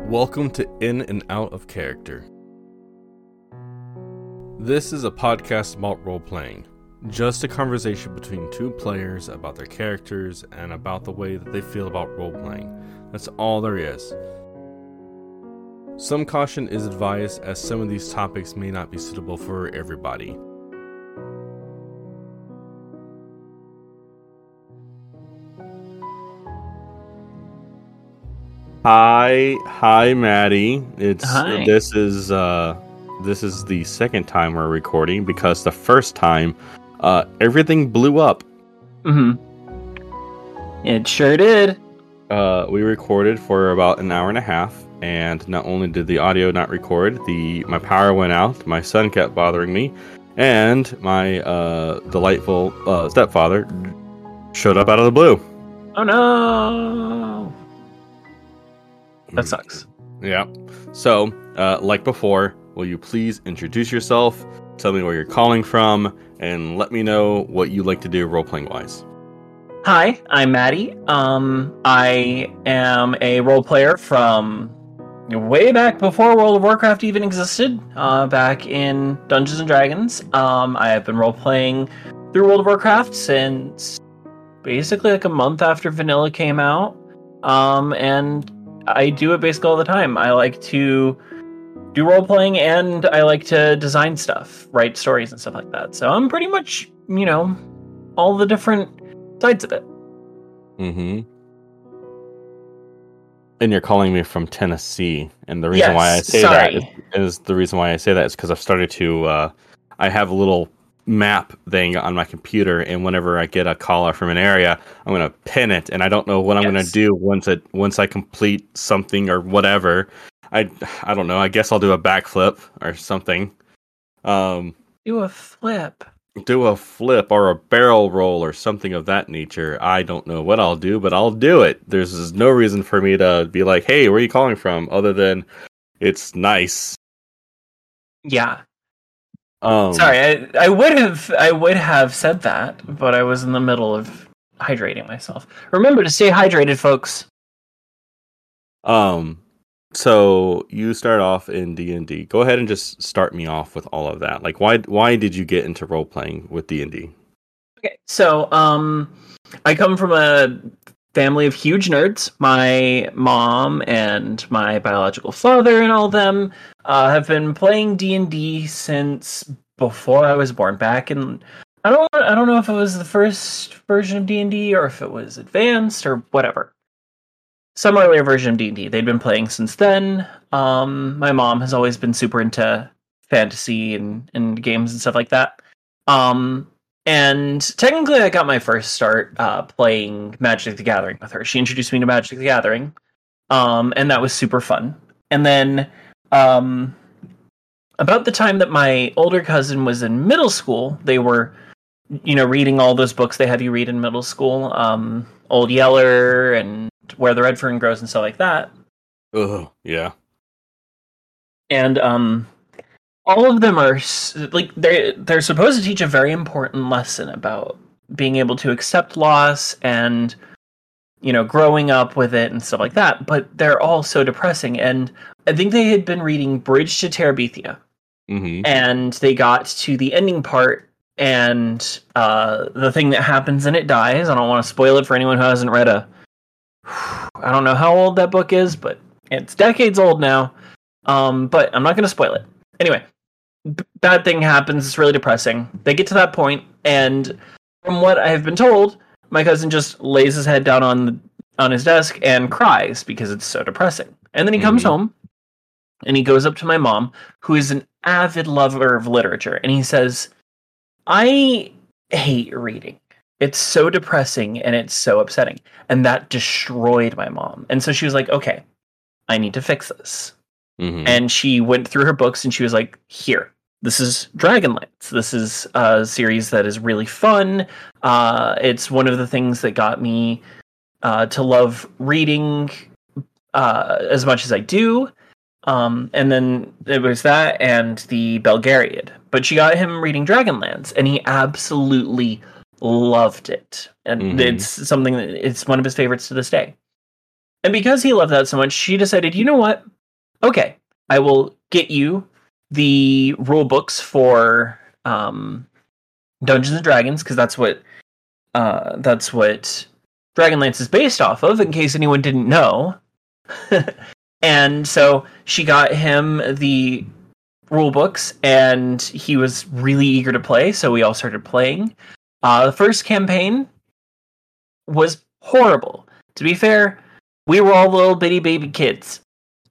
Welcome to In and Out of Character. This is a podcast about role playing, just a conversation between two players about their characters and about the way that they feel about role playing. That's all there is. Some caution is advised as some of these topics may not be suitable for everybody. Hi, hi, Maddie. It's Hi. this is uh this is the second time we're recording because the first time uh everything blew up. hmm It sure did. Uh we recorded for about an hour and a half and not only did the audio not record, the my power went out, my son kept bothering me, and my uh delightful uh stepfather showed up out of the blue. Oh no. That sucks. Yeah. So, uh, like before, will you please introduce yourself, tell me where you're calling from, and let me know what you like to do role playing wise? Hi, I'm Maddie. Um, I am a role player from way back before World of Warcraft even existed. Uh, back in Dungeons and Dragons. Um, I have been role playing through World of Warcraft since basically like a month after Vanilla came out. Um, and I do it basically all the time. I like to do role playing and I like to design stuff, write stories and stuff like that. So I'm pretty much, you know, all the different sides of it. Mm-hmm. And you're calling me from Tennessee, and the reason why I say that sorry. is, is the reason why I say that is because I've started to. Uh, I have a little map thing on my computer, and whenever I get a caller from an area, I'm gonna pin it, and I don't know what I'm gonna do once it once I complete something or whatever. I I don't know. I guess I'll do a backflip or something. Um, Do a flip. do a flip or a barrel roll or something of that nature. I don't know what I'll do, but I'll do it. There's no reason for me to be like, "Hey, where are you calling from?" Other than it's nice. Yeah. Um, Sorry, I, I would have I would have said that, but I was in the middle of hydrating myself. Remember to stay hydrated, folks. Um. So you start off in D and D. Go ahead and just start me off with all of that. Like, why why did you get into role playing with D and D? Okay, so um, I come from a family of huge nerds. My mom and my biological father and all them uh, have been playing D and D since before I was born. Back in I don't I don't know if it was the first version of D and D or if it was advanced or whatever. Some earlier version of D and D. They'd been playing since then. Um, my mom has always been super into fantasy and and games and stuff like that. Um, and technically, I got my first start uh, playing Magic the Gathering with her. She introduced me to Magic the Gathering, um, and that was super fun. And then, um, about the time that my older cousin was in middle school, they were, you know, reading all those books they have you read in middle school, um, Old Yeller and Where the Red Fern Grows and stuff like that Ugh. Yeah. and um all of them are like they they're supposed to teach a very important lesson about being able to accept loss and you know growing up with it and stuff like that but they're all so depressing. And i think they had been reading bridge to terabithia. Mm-hmm. and they got to the ending part and uh the thing that happens and it dies. I don't want to spoil it for anyone who hasn't read a i don't know how old that book is but it's decades old now. Um but i'm not going to spoil it. Anyway b- bad thing happens it's really depressing. They get to that point and from what i have been told my cousin just lays his head down on the, on his desk and cries because it's so depressing. And then he comes Mhm. home and he goes up to my mom who is an avid lover of literature and he says i hate reading. It's so depressing and it's so upsetting. And that destroyed my mom. And so she was like okay i need to fix this Mm-hmm. and she went through her books and she was like here this is dragonlance this is a series that is really fun uh, it's one of the things that got me uh, to love reading uh, as much as i do um, and then it was that and the belgariad but she got him reading dragonlance and he absolutely loved it and Mhm. it's something that it's one of his favorites to this day And because he loved that so much, she decided, you know what? Okay, I will get you the rule books for um, Dungeons and Dragons because that's what uh, that's what Dragonlance is based off of. In case anyone didn't know, and so she got him the rule books, and he was really eager to play. So we all started playing. Uh, the first campaign was horrible. To be fair, we were all little bitty baby kids.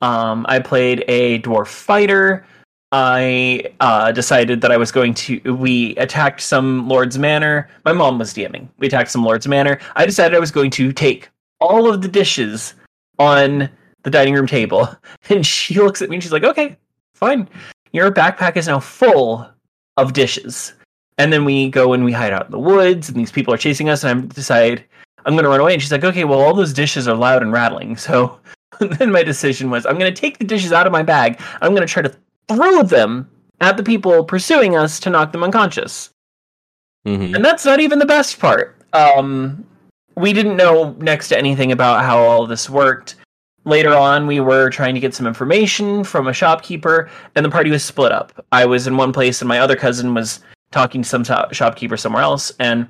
Um, I played a dwarf fighter. I uh, decided that I was going to. We attacked some lord's manor. My mom was DMing. We attacked some lord's manor. I decided I was going to take all of the dishes on the dining room table, and she looks at me and she's like, "Okay, fine. Your backpack is now full of dishes." And then we go and we hide out in the woods, and these people are chasing us, and I decide I'm going to run away. And she's like, "Okay, well, all those dishes are loud and rattling, so." then my decision was I'm going to take the dishes out of my bag. I'm going to try to throw them at the people pursuing us to knock them unconscious. Mm-hmm. And that's not even the best part. Um, we didn't know next to anything about how all this worked. Later on, we were trying to get some information from a shopkeeper, and the party was split up. I was in one place, and my other cousin was talking to some shop- shopkeeper somewhere else. And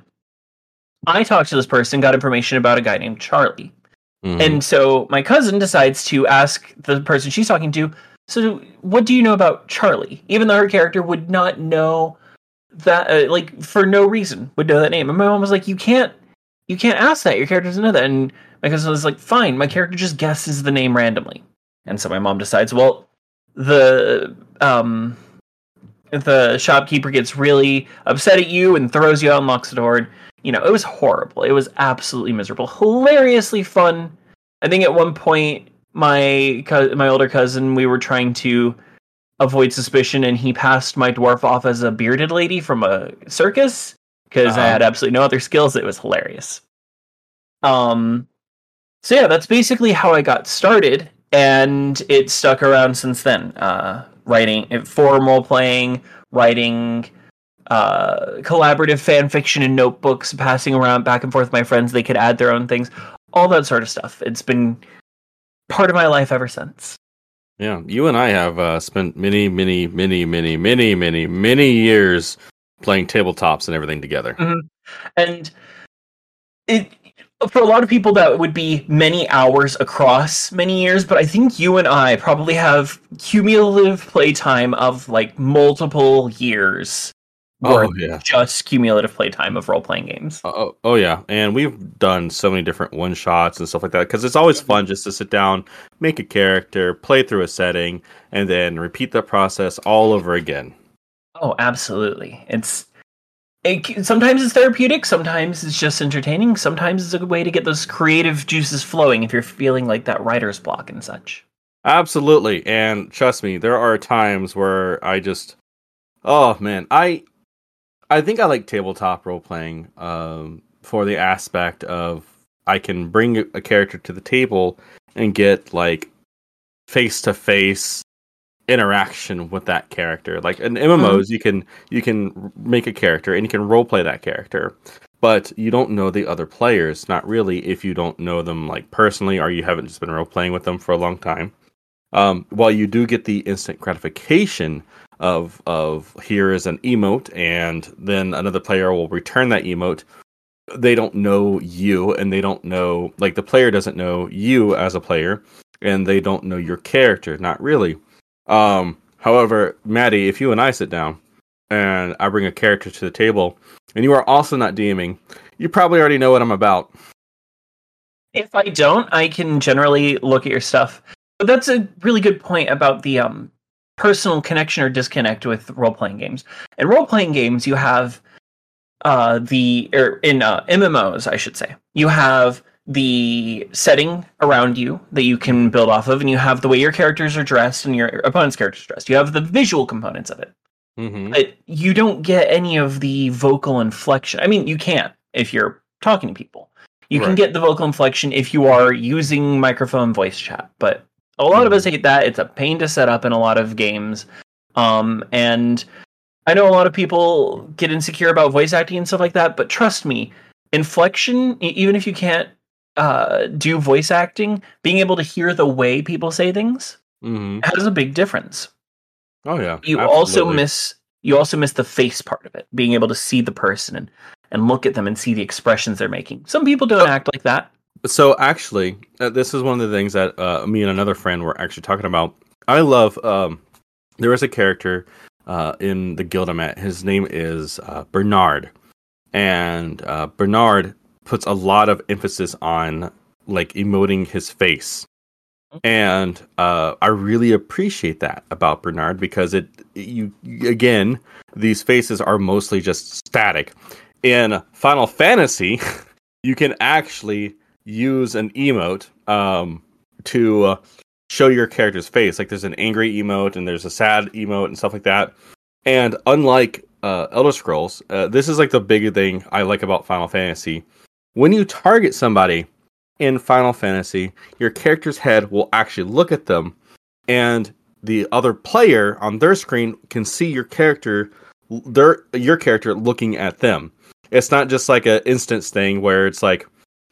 I talked to this person, got information about a guy named Charlie. Mhm. And so my cousin decides to ask the person she's talking to, so what do you know about Charlie? Even though her character would not know that, uh, like for no reason, would know that name. And my mom was like, "You can't, you can't ask that. Your character doesn't know that." And my cousin was like, "Fine, my character just guesses the name randomly." And so my mom decides, well, the um, the shopkeeper gets really upset at you and throws you out and locks the door. And, you know, it was horrible. It was absolutely miserable. Hilariously fun. I think at one point my co- my older cousin we were trying to avoid suspicion and he passed my dwarf off as a bearded lady from a circus because I Uh-huh. had absolutely no other skills. It was hilarious. Um so yeah, that's basically how I got started and it stuck around since then. Uh writing forum role playing, writing uh collaborative fan fiction and notebooks, passing around back and forth with my friends. They could add their own things, all that sort of stuff. It's been part of my life ever since. Yeah, you and I have uh, spent many, many, many, many, many, many, many years playing tabletops and everything together. and it for a lot of people that would be many hours across many years but i think you and i probably have cumulative playtime of like multiple years Oh yeah, just cumulative playtime of role-playing games. Uh, oh, oh yeah, and we've done so many different one shots and stuff like that because it's always fun just to sit down, make a character, play through a setting, and then repeat that process all over again. oh absolutely. It's it, sometimes it's therapeutic sometimes it's just entertaining sometimes it's a good way to get those creative juices flowing if you're feeling like that writer's block and such. Absolutely, and trust me, there are times where I just, oh man, I, I think I like tabletop role playing, um, for the aspect of I can bring a character to the table and get like face to face interaction with that character. Like in MMOs, you can you can make a character and you can role play that character, but you don't know the other players. Not really if you don't know them like personally or you haven't just been role playing with them for a long time. Um, while you do get the instant gratification of of here is an emote and then another player will return that emote. They don't know you and they don't know like the player doesn't know you as a player and they don't know your character not really. Um however maddie if you and i sit down and i bring a character to the table and you are also not dming you probably already know what i'm about. If I don't, I can generally look at your stuff. But that's a really good point about the um, personal connection or disconnect with role playing games. In role playing games, you have uh, the or in uh, MMOs, I should say, you have the setting around you that you can build off of, and you have the way your characters are dressed and your opponent's characters are dressed. You have the visual components of it mm-hmm. but you don't get any of the vocal inflection. I mean, you can if you're talking to people. You can get the vocal inflection if you are using microphone voice chat, but a lot of us hate that. It's a pain to set up in a lot of games. Um, and I know a lot of people get insecure about voice acting and stuff like that, but trust me, inflection, even if you can't uh, do voice acting, being able to hear the way people say things hmm has a big difference. Oh yeah. You also miss you also miss the face part of it, being able to see the person and and look at them and see the expressions they're making. Some people don't act like that. So actually, uh, this is one of the things that uh, me and another friend were actually talking about. I love. Um, there is a character uh, in the guild I'm at. His name is uh, Bernard, and uh, Bernard puts a lot of emphasis on like emoting his face, and uh, I really appreciate that about Bernard because it you again these faces are mostly just static. In Final Fantasy, you can actually use an emote um, to uh, show your character's face. Like there's an angry emote and there's a sad emote and stuff like that. And unlike uh, Elder Scrolls, uh, this is like the big thing I like about Final Fantasy. When you target somebody in Final Fantasy, your character's head will actually look at them, and the other player on their screen can see your character, their your character looking at them. It's not just like an instance thing where it's like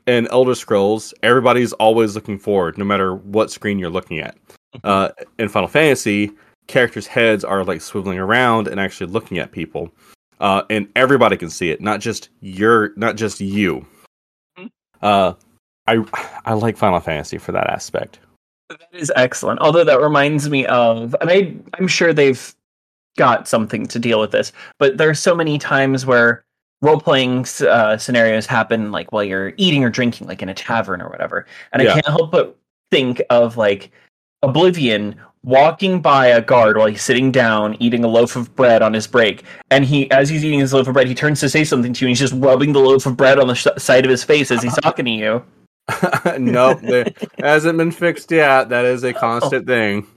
in Elder Scrolls, everybody's always looking forward, no matter what screen you're looking at. Uh, in Final Fantasy, characters' heads are like swiveling around and actually looking at people, uh, and everybody can see it, not just your, not just you. Uh, I I like Final Fantasy for that aspect. That is excellent. Although that reminds me of, and I, I'm sure they've got something to deal with this, but there are so many times where role playing uh, scenarios happen, like while you're eating or drinking, like in a tavern or whatever. And Yeah. I can't help but think of like Oblivion walking by a guard while he's sitting down eating a loaf of bread on his break and he as he's eating his loaf of bread he turns to say something to you and he's just rubbing the loaf of bread on the sh- side of his face as he's talking to you nope, there hasn't been fixed yet. That is a constant thing.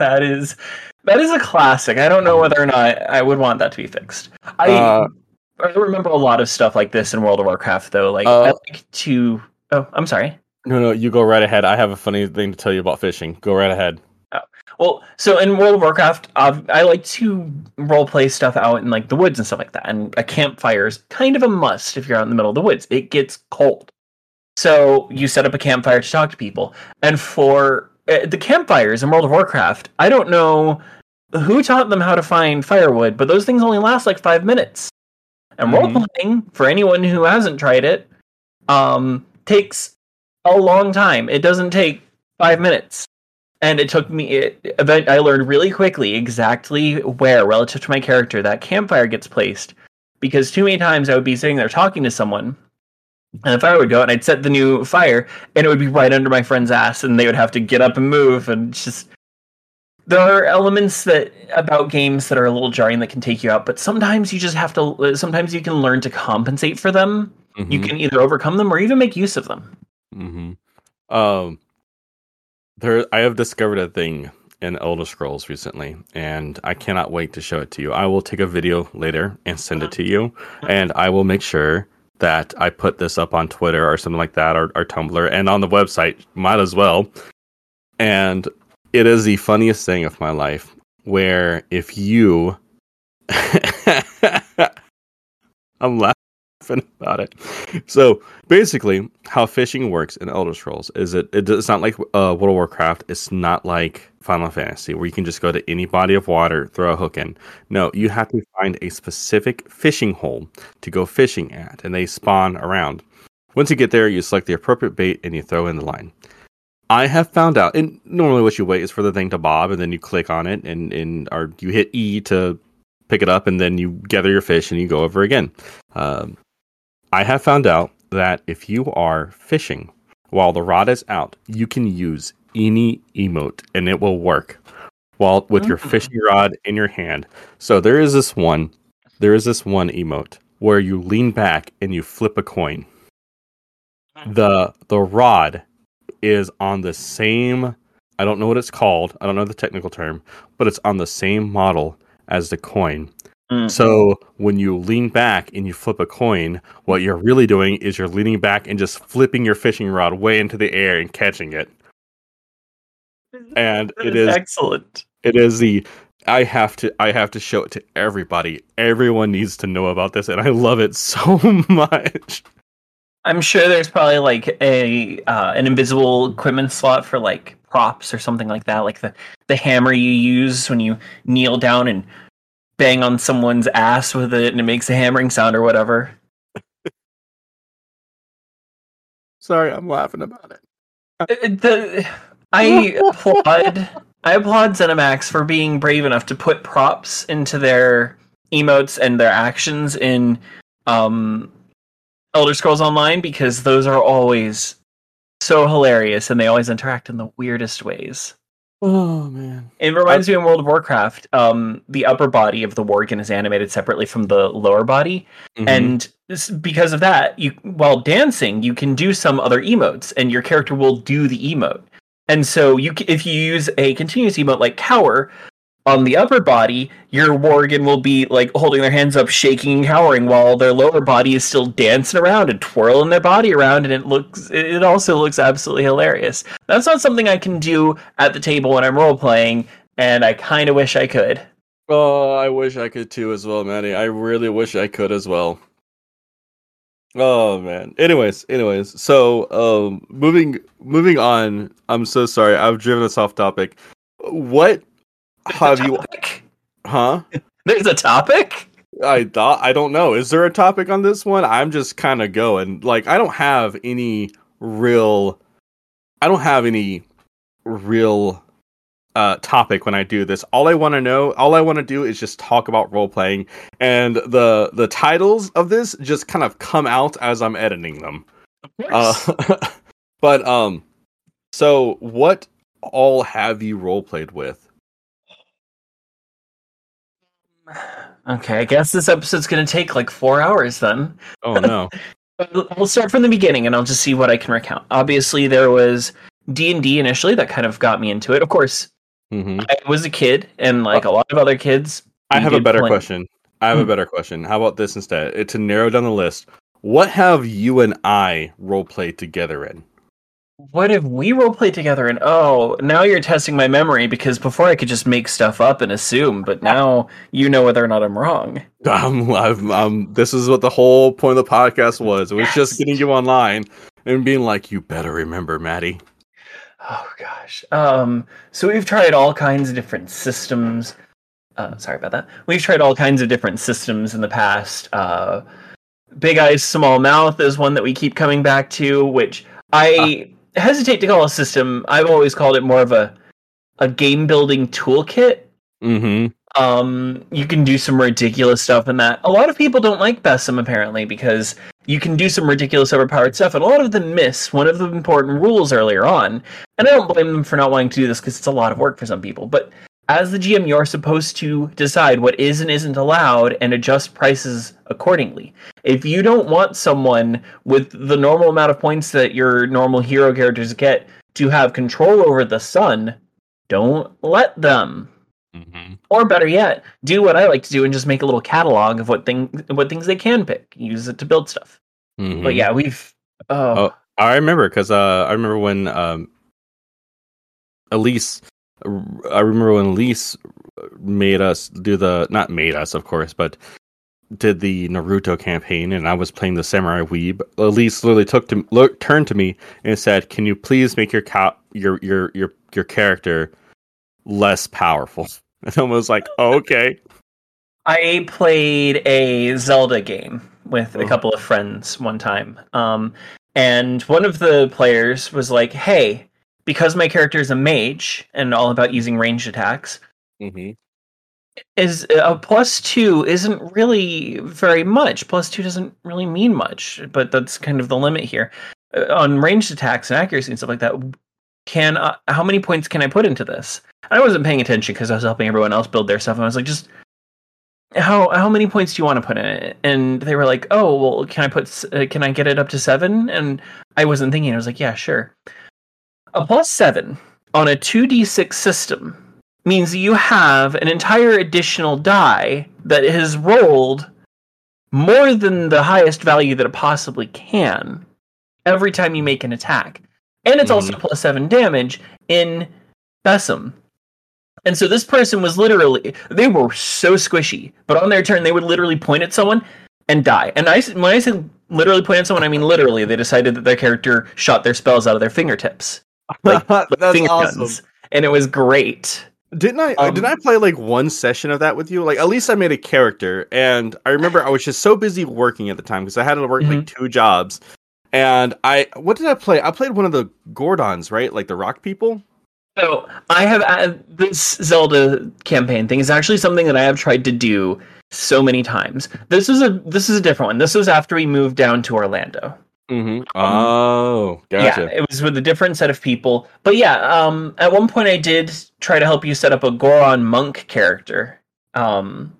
That is that is a classic. I don't know whether or not I would want that to be fixed. I Uh, I remember a lot of stuff like this in World of Warcraft though. Like Uh, I like to Oh, I'm sorry. no, no, you go right ahead. I have a funny thing to tell you about fishing. Go right ahead. Well, so in World of Warcraft, uh, I like to role play stuff out in like the woods and stuff like that. And a campfire is kind of a must if you're out in the middle of the woods. It gets cold, so you set up a campfire to talk to people. And for uh, the campfires in World of Warcraft, I don't know who taught them how to find firewood, but those things only last like five minutes. And role Mhm. playing, for anyone who hasn't tried it, um, takes a long time. It doesn't take five minutes and it took me it, event i learned really quickly exactly where relative to my character that campfire gets placed because too many times i would be sitting there talking to someone and the fire would go and i'd set the new fire and it would be right under my friend's ass and they would have to get up and move and just there are elements that about games that are a little jarring that can take you out but sometimes you just have to sometimes you can learn to compensate for them you Mhm. can either overcome them or even make use of them Mm-hmm. Um, there, I have discovered a thing in Elder Scrolls recently, and I cannot wait to show it to you. I will take a video later and send it to you, and I will make sure that I put this up on Twitter or something like that, or, or Tumblr, and on the website. Might as well. And it is the funniest thing of my life, where if you, I'm laughing about it. So basically, how fishing works in Elder Scrolls is it, it it's not like uh, World of Warcraft. It's not like Final Fantasy where you can just go to any body of water, throw a hook in. No, you have to find a specific fishing hole to go fishing at, and they spawn around. Once you get there, you select the appropriate bait and you throw in the line. I have found out, and normally what you wait is for the thing to bob, and then you click on it, and and or you hit E to pick it up, and then you gather your fish and you go over again. Um, I have found out that if you are fishing while the rod is out, you can use any emote and it will work while with your Mm. fishing rod in your hand. So there is this one, there is this one emote where you lean back and you flip a coin. The the rod is on the same I don't know what it's called. I don't know the technical term, but it's on the same model as the coin. Mm. So when you lean back and you flip a coin, what you're really doing is you're leaning back and just flipping your fishing rod way into the air and catching it. And it is excellent it is the I have to I have to show it to everybody. Everyone needs to know about this and I love it so much. I'm sure there's probably like a uh, an invisible equipment slot for like props or something like that, like the the hammer you use when you kneel down and bang on someone's ass with it and it makes a hammering sound or whatever. Sorry, I'm laughing about it. Uh, the, I applaud I applaud ZeniMax for being brave enough to put props into their emotes and their actions in um, Elder Scrolls Online because those are always so hilarious and they always interact in the weirdest ways. Oh man. It reminds me of World of Warcraft. Um, the upper body of the Worgen is animated separately from the lower body, Mhm. and this, because of that, you while dancing, you can do some other emotes, and your character will do the emote. And so, you if you use a continuous emote like Cower on the upper body, your Worgen will be like holding their hands up, shaking and cowering, while their lower body is still dancing around and twirling their body around, and it looks it also looks absolutely hilarious. That's not something I can do at the table when I'm role playing, and I kind of wish I could. Oh, I wish I could too as well, Manny. I really wish I could as well. Oh man. Anyways, anyways. So, um moving moving on. I'm so sorry. I've driven us off topic. What have you huh? There's a topic. I thought I don't know. Is there a topic on this one? I'm just kind of going. Like I don't have any real I don't have any real uh topic when I do this. All I want to know, all I want to do is just talk about role playing and the the titles of this just kind of come out as I'm editing them. Of course. Uh but um so what all have you role played with? Okay, I guess this episode's gonna take like four hours then. Oh no. We'll start from the beginning, and I'll just see what I can recount. Obviously, there was D and D initially that kind of got me into it. Of course, hmm I was a kid, and like a lot of other kids, I have a better play- question. I have a Hmm. better question. How about this instead? To narrow down the list, what have you and I role played together in? What if we role play together? And oh, now you're testing my memory because before I could just make stuff up and assume, but now you know whether or not I'm wrong. Um, I've, um, this is what the whole point of the podcast was. It was Yes. just getting you online and being like, "You better remember, Maddie." Oh gosh. Um. So we've tried all kinds of different systems. Uh, sorry about that. We've tried all kinds of different systems in the past. Uh, Big Eyes, Small Mouth is one that we keep coming back to, which I hesitate to call a system. I've always called it more of a a game building toolkit. Mm-hmm. Um, you can do some ridiculous stuff in that. A lot of people don't like BESM apparently because you can do some ridiculous overpowered stuff, and a lot of them miss one of the important rules earlier on. And I don't blame them for not wanting to do this because it's a lot of work for some people. But as the GM, you're supposed to decide what is and isn't allowed and adjust prices accordingly. If you don't want someone with the normal amount of points that your normal hero characters get to have control over the sun, don't let them Mm-hmm. or better yet, do what I like to do and just make a little catalog of what thing what things they can pick, use it to build stuff. Mm-hmm. But yeah, we've oh, Oh. I remember because uh, I remember when um, Elise. I remember when Elise made us do the not made us, of course, but did the Naruto campaign, and I was playing the Samurai Weeb. Elise literally took to look, turned to me and said, "Can you please make your ca- your your your your character less powerful?" And I was like, oh, "Okay." I played a Zelda game with a Oh. couple of friends one time. Um and one of the players was like, "Hey, because my character is a mage and all about using ranged attacks, Mm-hmm. is a plus two isn't really very much. Plus two doesn't really mean much, but that's kind of the limit here. Uh, on ranged attacks and accuracy and stuff like that, can uh, how many points can I put into this? I wasn't paying attention because I was helping everyone else build their stuff, and I was like, just how how many points do you want to put in it? And they were like, oh, well, can I put uh, can I get it up to seven? And I wasn't thinking. I was like, yeah, sure. A plus seven on a two d six system means you have an entire additional die that has rolled more than the highest value that it possibly can every time you make an attack. And it's also mm-hmm. plus seven damage in BESM. And so this person was literally, they were so squishy, but on their turn, they would literally point at someone and die. And I, when I say literally point at someone, I mean literally. They decided that their character shot their spells out of their fingertips, like That's finger awesome. guns, and it was great. Didn't I? Um, didn't I play like one session of that with you? Like at least I made a character, and I remember I was just so busy working at the time because I had to work like two jobs. And I, what did I play? I played one of the Gorons, right? Like the rock people. So I have uh, this Zelda campaign thing is actually something that I have tried to do so many times. This is a this is a different one. This was after we moved down to Orlando. Mm-hmm. Oh, Yeah, it was with a different set of people. But yeah, um, at one point I did try to help you set up a Goron monk character, um,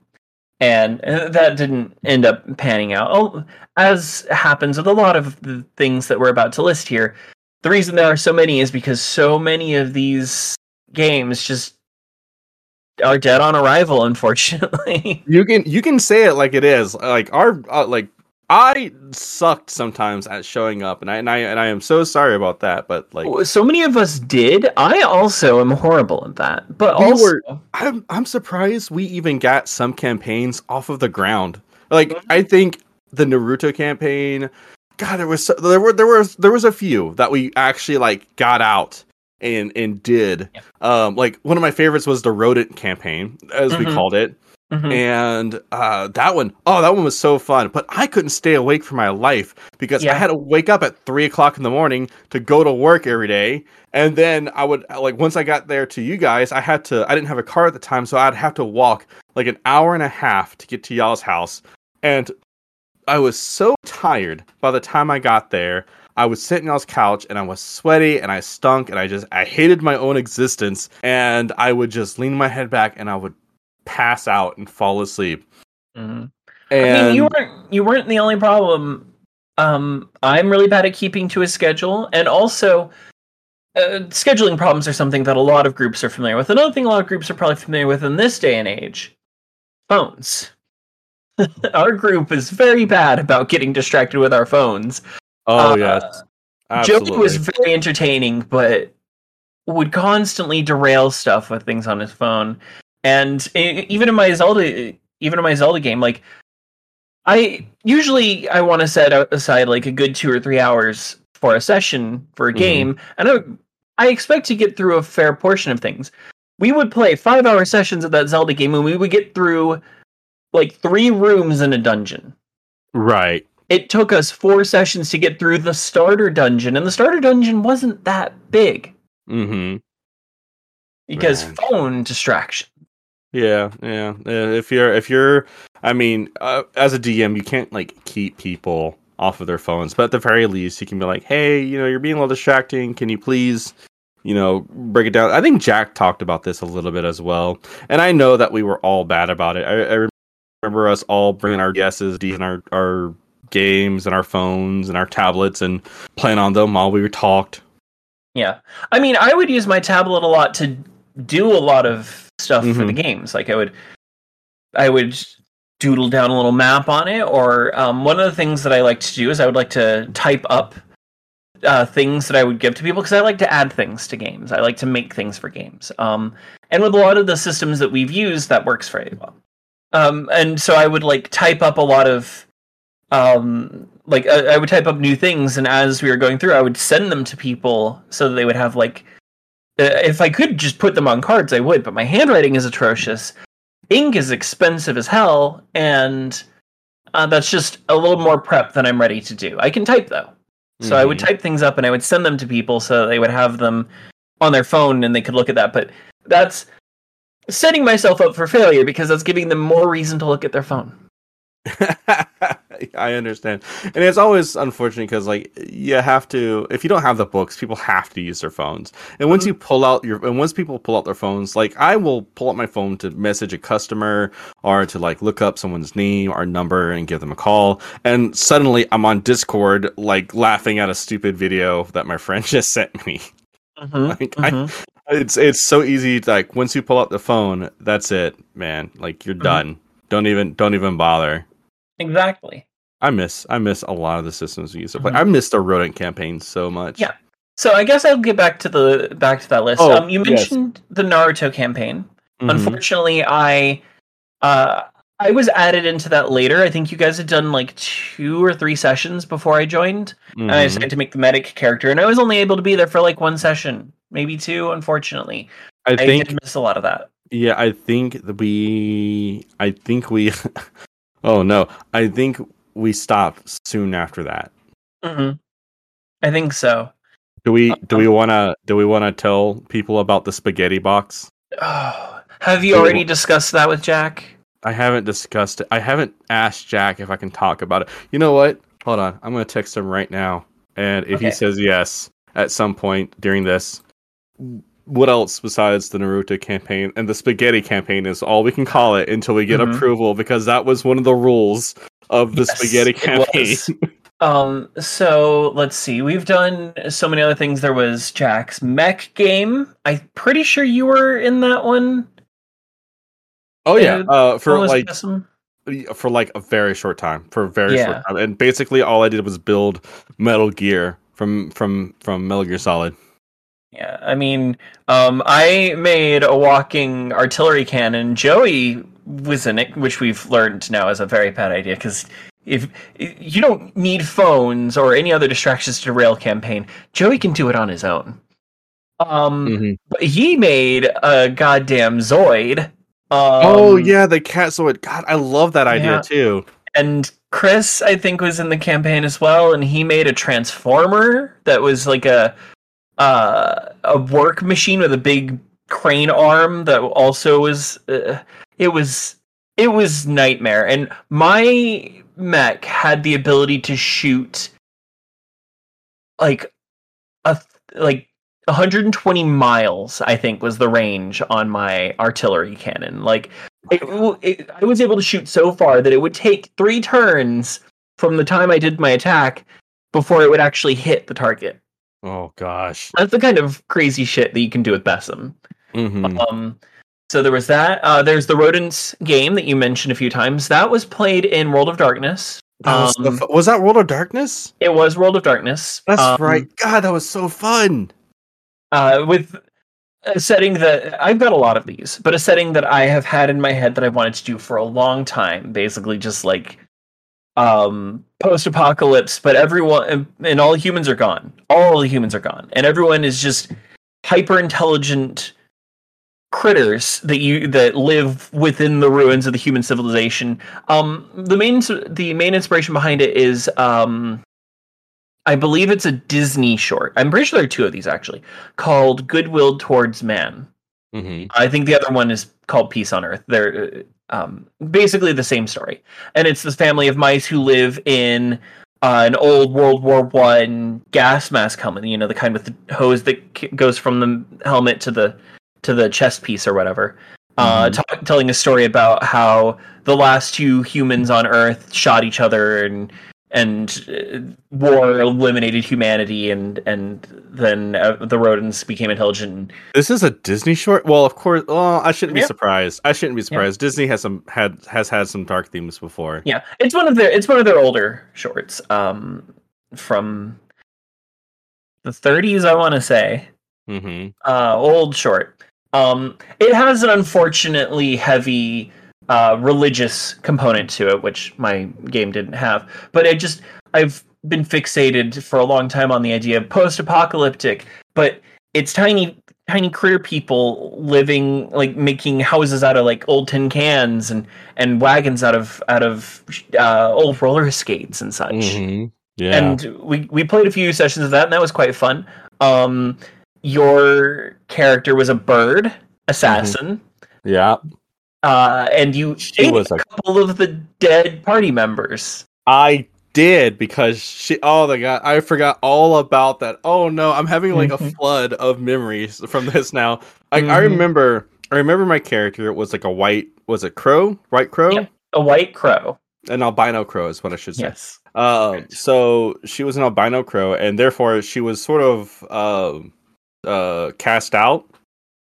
and uh, that didn't end up panning out. Oh, as happens with a lot of the things that we're about to list here, the reason there are so many is because so many of these games just are dead on arrival. Unfortunately. You can you can say it like it is. Like our uh, like I sucked sometimes at showing up, and I and I and I am so sorry about that. But like so many of us did. I also am horrible at that. But We also, were- I'm I'm surprised we even got some campaigns off of the ground. Like Mhm. I think the Naruto campaign, God, there was so, there were there was there was a few that we actually like got out and and did. Yeah. Um, like one of my favorites was the rodent campaign, as we Mhm. called it, Mhm. and uh, that one, oh, that one was so fun. But I couldn't stay awake for my life because I had to wake up at three o'clock in the morning to go to work every day. And then I would like once I got there to you guys, I had to. I didn't have a car at the time, so I'd have to walk like an hour and a half to get to y'all's house. And I was so tired by the time I got there. I was sitting on y'all's couch and I was sweaty and I stunk and I just I hated my own existence. And I would just lean my head back and I would pass out and fall asleep. Mhm. And I mean, you weren't you weren't the only problem. Um, I'm really bad at keeping to a schedule, and also uh, scheduling problems are something that a lot of groups are familiar with. Another thing a lot of groups are probably familiar with in this day and age: phones. our group is very bad about getting distracted with our phones. oh Uh, yes, Joey was very entertaining, but would constantly derail stuff with things on his phone. And even in my Zelda, even in my Zelda game, like I usually I want to set aside like a good two or three hours for a session for a Mhm. game, and I, I expect to get through a fair portion of things. We would play five hour sessions of that Zelda game, and we would get through like three rooms in a dungeon right. it took us four sessions to get through the starter dungeon, and the starter dungeon wasn't that big Mm-hmm. because phone distraction. Yeah, yeah. Uh, If you're, if you're, I mean, uh, as a DM, you can't like keep people off of their phones, but at the very least, you can be like, hey, you know, you're being a little distracting. Can you please, you know, break it down? I think Jack talked about this a little bit as well, and I know that we were all bad about it. I, I remember us all bringing our guesses, and our our games and our phones and our tablets and playing on them while we were talked. Yeah, I mean, I would use my tablet a lot to do a lot of stuff for Mhm. the games. Like I would, I would doodle down a little map on it, or um, one of the things that I like to do is I would like to type up uh, things that I would give to people because I like to add things to games. I like to make things for games. Um, and with a lot of the systems that we've used, that works very well. Um, and so I would like type up a lot of um like I, I would type up new things and as we were going through i would send them to people so that they would have like if i could just put them on cards i would but my handwriting is atrocious. Ink is expensive as hell and uh, that's just a little more prep than i'm ready to do. I can type though. So i would Mhm. type things up and i would send them to people so they would have them on their phone and they could look at that but that's setting myself up for failure because that's giving them more reason to look at their phone I understand, and it's always unfortunate because like you have to if you don't have the books, people have to use their phones. And once you pull out your and once people pull out their phones, like I will pull out my phone to message a customer or to like look up someone's name or number and give them a call, and suddenly I'm on Discord like laughing at a stupid video that my friend just sent me. Like, I- Mhm. It's it's so easy. To, like once you pull out the phone, that's it, man. Like you're Mhm. done. Don't even don't even bother. Exactly I miss I miss a lot of the systems we used to play. Mhm. I miss the rodent campaign so much. Yeah. So I guess I'll get back to the back to that list. Oh, um, you yes. mentioned the Naruto campaign. Mhm. Unfortunately, I uh, I was added into that later. I think you guys had done like two or three sessions before I joined, and I Mhm. decided to make the medic character, and I was only able to be there for like one session, maybe two. Unfortunately, I I think did miss a lot of that. Yeah, I think we. I think we. oh no, I think we stop soon after that. hmm I think so. Do we? Do we Um, want to? Do we want to tell people about the spaghetti box? Oh, have you already discussed that with Jack? I haven't discussed it. I haven't asked Jack if I can talk about it. You know what? Hold on. I'm gonna text him right now, and if he says yes at some point during this, what else besides the Naruto campaign and the spaghetti campaign is all we can call it until we get Mhm. approval because that was one of the rules of the Yes, spaghetti campaign. Um, so let's see. We've done so many other things. There was Jack's mech game. I'm pretty sure you were in that one. oh yeah, Uh, uh, for like awesome. for like a very short time, for a very Yeah. short time, and basically all I did was build Metal Gear from from from Metal Gear Solid. Yeah, I mean, um, I made a walking artillery cannon. Joey was in it, which we've learned now is a very bad idea because if you don't need phones or any other distractions to rail campaign, Joey can do it on his own. Um, Mhm. but he made a goddamn Zoid. Um, oh yeah, the cat sword. God, I love that idea yeah. too. and Chris, I think, was in the campaign as well, and he made a transformer that was like a uh, a work machine with a big crane arm that also was. Uh, it was it was nightmare, and my mech had the ability to shoot like a like 120 miles. I think was the range on my artillery cannon. Like it, it, I was able to shoot so far that it would take three turns from the time I did my attack before it would actually hit the target. Oh gosh. That's the kind of crazy shit that you can do with BESM. hmm Um, so there was that. Uh, there's the rodents game that you mentioned a few times. That was played in World of Darkness. That was, the Um, fu- was that World of Darkness? It was World of Darkness. That's Um, right. God, that was so fun. uh, with a setting that I've got a lot of these, but a setting that I have had in my head that I've wanted to do for a long time. Basically, just like um, post-apocalypse, but everyone and, and all humans are gone. All the humans are gone, and everyone is just hyper intelligent critters that you that live within the ruins of the human civilization. Um, the main the main inspiration behind it is um, I believe it's a Disney short. I'm pretty sure there are two of these actually, called Goodwill Towards Man. hmm I think the other one is called Peace on Earth. They're um, basically the same story, and it's this family of mice who live in uh, an old World War One gas mask helmet. You know, the kind with the hose that k- goes from the helmet to the to the chest piece or whatever. Uh, Mhm. ta- telling a story about how the last two humans on Earth shot each other and and uh, war eliminated humanity and and then uh, the rodents became intelligent This is a Disney short. Well, of course. Well, I shouldn't be Yep. surprised. I shouldn't be surprised. Disney has some had has had some dark themes before. Yeah, it's one of their it's one of their older shorts um from the 30s I want to say. hmm Uh old short. Um it has an unfortunately heavy uh religious component to it which my game didn't have, but I just I've been fixated for a long time on the idea of post-apocalyptic, but it's tiny tiny critter people living like making houses out of like old tin cans and and wagons out of out of uh, old roller skates and such. hmm Yeah. And we we played a few sessions of that, and that was quite fun. Um, your character was a bird assassin, yeah. Uh, and you She ate was a a- couple of the dead party members. I did because she. Oh my god, I forgot all about that. Oh no, I'm having like a Mhm. flood of memories from this now. I, I Mhm. remember. I remember my character was like a white. Was it crow? White crow? Yep. A white crow. An albino crow is what I should say. Yes. Um, so she was an albino crow, and therefore she was sort of um uh, cast out.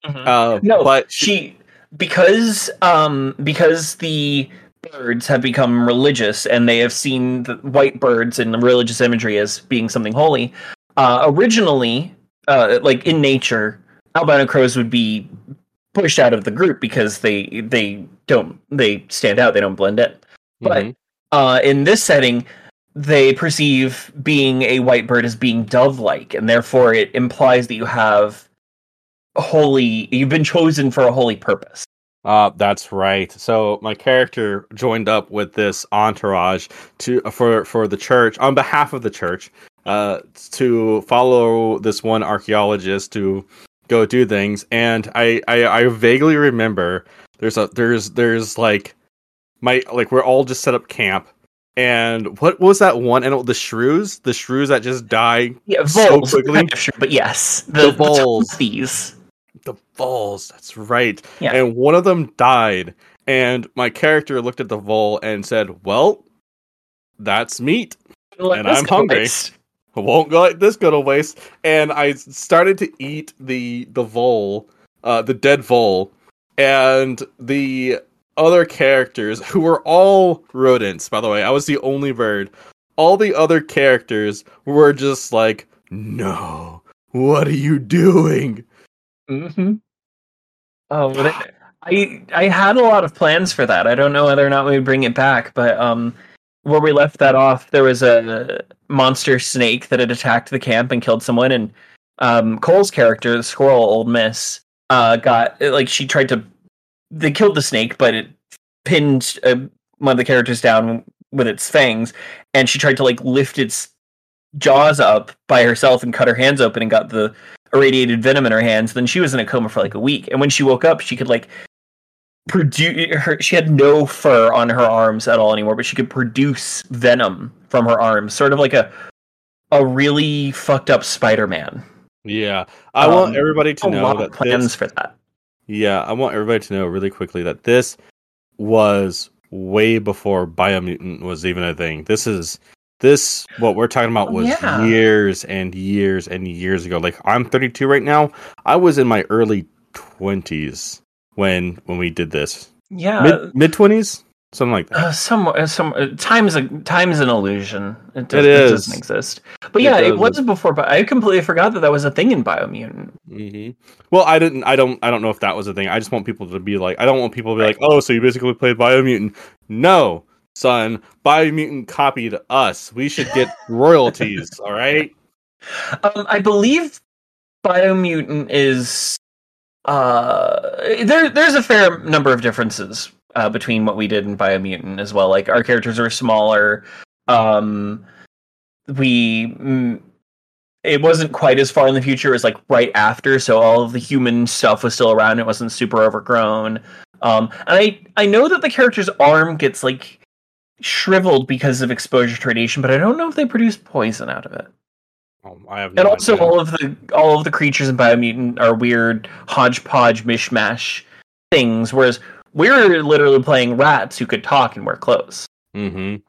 Mhm. Uh, No, but she because um because the birds have become religious and they have seen the white birds in the religious imagery as being something holy uh originally uh like in nature albino crows would be pushed out of the group because they they don't they stand out they don't blend in but Mhm. uh, in this setting they perceive being a white bird as being dove-like and therefore it implies that you have holy you've been chosen for a holy purpose Uh, that's right. So my character joined up with this entourage to for for the church on behalf of the church, uh, to follow this one archaeologist to go do things. And I I, I vaguely remember there's a there's there's like my like we're all just set up camp. And what was that one? And the shrews, the shrews that just die. yeah So quickly. kind of sure, but yes The the, voles. these The voles. That's right. Yeah. And one of them died. And my character looked at the vole and said, "Well, that's meat. And I'm hungry. I won't go like this go to waste." And I started to eat the the vole, uh, the dead vole, and the other characters who were all rodents. By the way, I was the only bird. All the other characters were just like, "No, what are you doing?" Mm-hmm. Oh, I I had a lot of plans for that. I don't know whether or not we would bring it back, but um, where we left that off, there was a monster snake that had attacked the camp and killed someone, and um, Cole's character, the squirrel, Old Miss, uh, got like she tried to. They killed the snake, but it pinned uh, one of the characters down with its fangs, and she tried to like lift its jaws up by herself and cut her hands open and got the irradiated venom in her hands. Then she was in a coma for like a week, and when she woke up, she could like produce her. She had no fur on her arms at all anymore, but she could produce venom from her arms, sort of like a a really fucked up Spider-Man. Yeah, I want Um, everybody to know that plans this, for that. Yeah, I want everybody to know really quickly that this was way before Biomutant was even a thing. This is this what we're talking about was yeah. years and years and years ago. Like I'm 32 right now. I was in my early 20s when when we did this. Yeah. Mid mid 20s, something like that. Uh, some, uh, some uh, time is a time is an illusion. It, does, It it doesn't exist. But It yeah, it, was before. But I completely forgot that that was a thing in Biomutant. hmm Well, I didn't. I don't. I don't know if that was a thing. I just want people to be like. I don't want people to be like, "Oh, so you basically played Biomutant." No, son. Biomutant copied us. We should get royalties. all right. Um, I believe Biomutant is uh there there's a fair number of differences uh, between what we did in Biomutant as well. Like our characters are smaller. Um we mm, it wasn't quite as far in the future as like right after, so all of the human stuff was still around. It wasn't super overgrown. Um and I I know that the character's arm gets like shriveled because of exposure to radiation, but I don't know if they produce poison out of it Um, I have no and also idea. all of the all of the creatures in Biomutant are weird hodgepodge mishmash things, whereas we're literally playing rats who could talk and wear clothes. Mhm.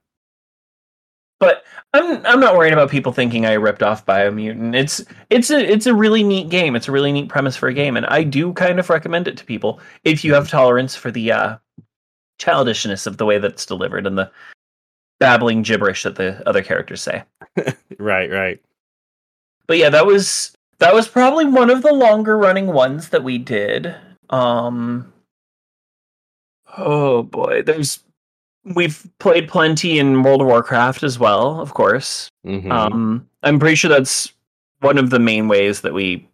But I'm I'm not worried about people thinking I ripped off Biomutant. It's it's a it's a really neat game. It's a really neat premise for a game, and I do kind of recommend it to people if you have tolerance for the uh, childishness of the way that it's delivered and the babbling gibberish that the other characters say. Right. Right. but yeah that was that was probably one of the longer running ones that we did um oh boy there's we've played plenty in world of warcraft as well of course Mhm. um i'm pretty sure that's one of the main ways that we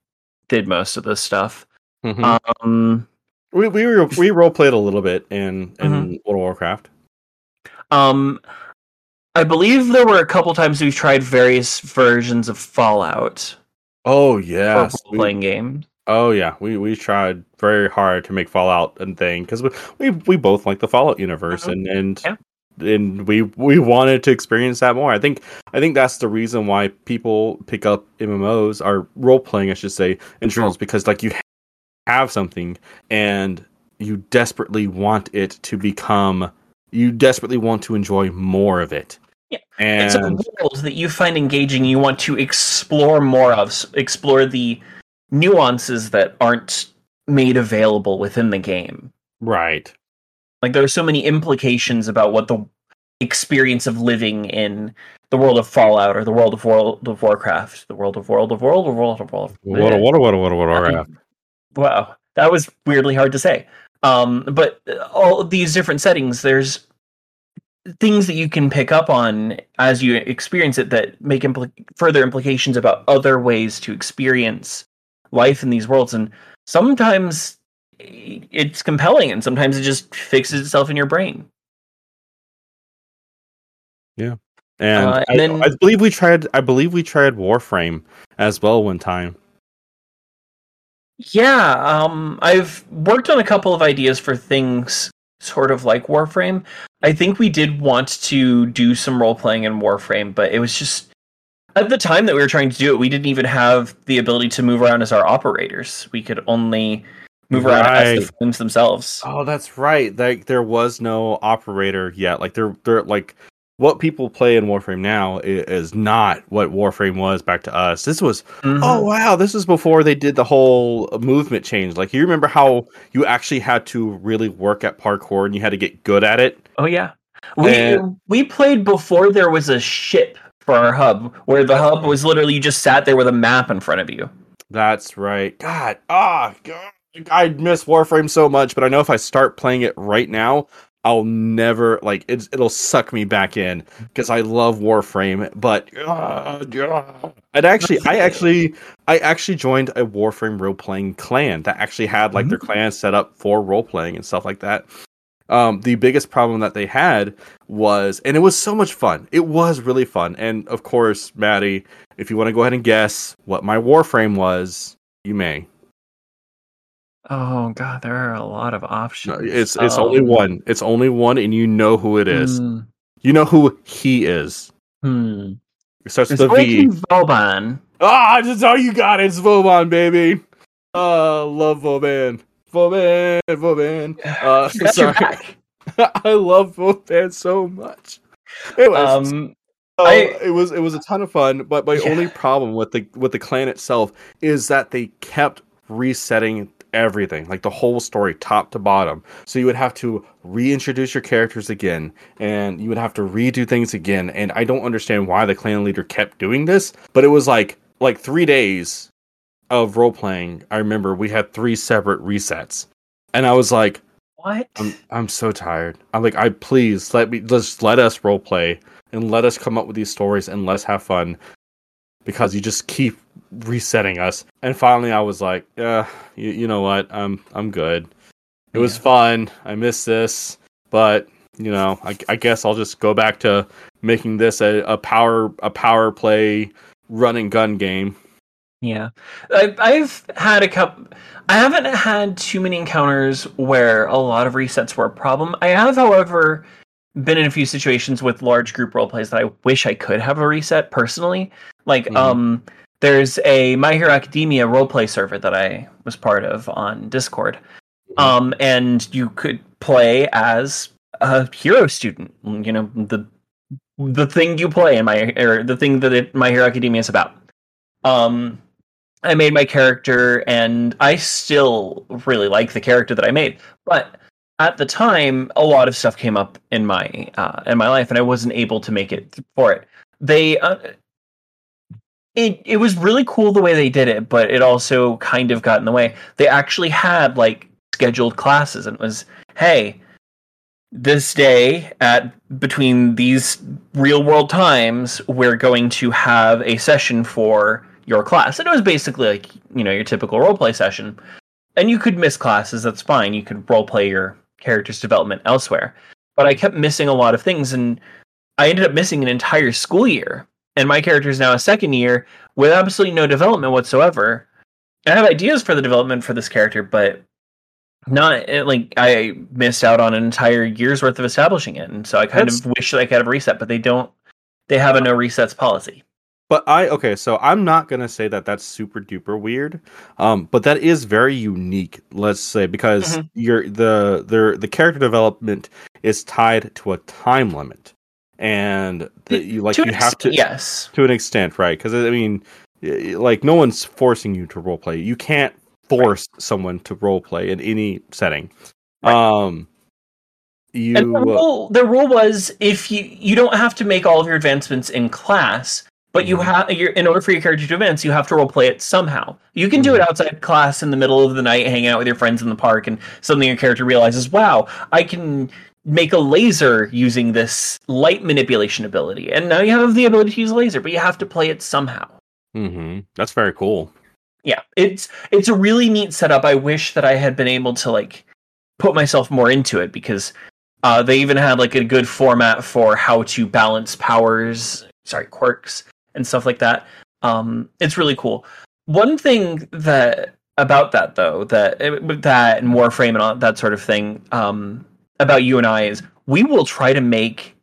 did most of this stuff Mhm. um we we were, we role played a little bit in in Mm-hmm. World of Warcraft. um i believe there were a couple times we've tried various versions of fallout Oh yeah. playing games Oh yeah, we we tried very hard to make Fallout and thing because we, we we both like the Fallout universe Mhm. and and Yeah. and we we wanted to experience that more. I think I think that's the reason why people pick up MMOs or role playing, I should say, in general, because like you have something and you desperately want it to become. You desperately want to enjoy more of it. Yeah. and it's a world that you find engaging you want to explore more of explore the nuances that aren't made available within the game right. like there are so many implications about what the experience of living in the world of fallout or the world of world of warcraft the world of world of world of world of world of What a what a what um, wow that was weirdly hard to say. Um, but all these different settings, there's things that you can pick up on as you experience it that make impl- further implications about other ways to experience life in these worlds. And sometimes it's compelling, and sometimes it just fixes itself in your brain. Yeah. And, Uh, and then- I believe we tried. I believe we tried Warframe as well one time. Yeah, um, I've worked on a couple of ideas for things sort of like Warframe. I think we did want to do some role playing in Warframe, but it was just at the time that we were trying to do it, we didn't even have the ability to move around as our operators. We could only move around as the Right. themselves. Oh, that's right. Like there was no operator yet. Like they're they're like what people play in Warframe now is not what Warframe was back to us. This was Mhm. oh wow, this is before they did the whole movement change. Like you remember how you actually had to really work at parkour and you had to get good at it. Oh yeah. We And- we played before there was a ship for our hub, where the hub was literally you just sat there with a map in front of you. That's right. God, ah, God, I miss Warframe so much, but I know if I start playing it right now, I'll never like it's it'll suck me back in because I love Warframe. But uh, yeah. and actually, I actually, I actually joined a Warframe role playing clan that actually had like their clan set up for role playing and stuff like that. Um, the biggest problem that they had was, and it was so much fun. It was really fun, and of course, Maddie, if you want to go ahead and guess what my Warframe was, you may. Oh god, there are a lot of No, options. It's it's only Um, one. It's only one, and you know who it is. Hmm. You know who he is. Hmm. It starts It's with a V. Vauban. Ah, that's all you got. It's Vauban, baby. Uh, love Vauban. Vauban, Vauban. Uh, sorry. I love Vauban so much. Anyways, Um, so I- it was it was a ton of fun, but my Yeah. only problem with the with the clan itself is that they kept resetting everything, like the whole story, top to bottom. So you would have to reintroduce your characters again, and you would have to redo things again. And I don't understand why the clan leader kept doing this, but it was like like three days of role playing. I remember we had three separate resets, and I was like. what? I'm I'm so tired. I'm like, I please let me just let us role play and let us come up with these stories and let's have fun because you just keep resetting us. And finally, I was like, yeah, you, you know what? I'm I'm good. It was Yeah. fun. I miss this, but you know, I, I guess I'll just go back to making this a, a power a power play run and gun game. Yeah, I, I've had a couple. I haven't had too many encounters where a lot of resets were a problem. I have, however, been in a few situations with large group role plays that I wish I could have a reset personally. Like, Mhm. um, there's a My Hero Academia roleplay server that I was part of on Discord, um, and you could play as a hero student. You know the the thing you play in my or the thing that it, My Hero Academia is about. Um, I made my character, and I still really like the character that I made. But at the time, a lot of stuff came up in my uh, in my life, and I wasn't able to make it for it. They uh, it it was really cool the way they did it, but it also kind of got in the way. They actually had like scheduled classes, and it was hey. This day at between these real world times, we're going to have a session for your class. And it was basically like, you know, your typical role play session. And you could miss classes, that's fine. You could role play your character's development elsewhere. But I kept missing a lot of things and I ended up missing an entire school year. And my character is now a second year with absolutely no development whatsoever. I have ideas for the development for this character, but not eh, like I missed out on an entire year's worth of establishing it. And so I kind That's- of wish that I could have a reset, but they don't they have a no resets policy. But I okay, so I'm not gonna say that that's super duper weird, um, but that is very unique. Let's say because Mhm. your the the the character development is tied to a time limit, and the, you like you have to yes. to an extent, right? Because I mean, like no one's forcing you to role play. You can't force someone to role play in any setting. Um, you And the rule, the rule was if you you don't have to make all of your advancements in class, But you Mhm. have you're in order for your character to advance, you have to roleplay it somehow. You can do it outside class in the middle of the night, hanging out with your friends in the park, and suddenly your character realizes, "Wow, I can make a laser using this light manipulation ability." And now you have the ability to use a laser, but you have to play it somehow. Mm-hmm. That's very cool. Yeah, it's it's a really neat setup. I wish that I had been able to like put myself more into it because uh, they even had like a good format for how to balance powers, sorry, quirks and stuff like that. Um, it's really cool. One thing that about that though, that eh, that and Warframe and all that sort of thing, um, about you and I is we will try to make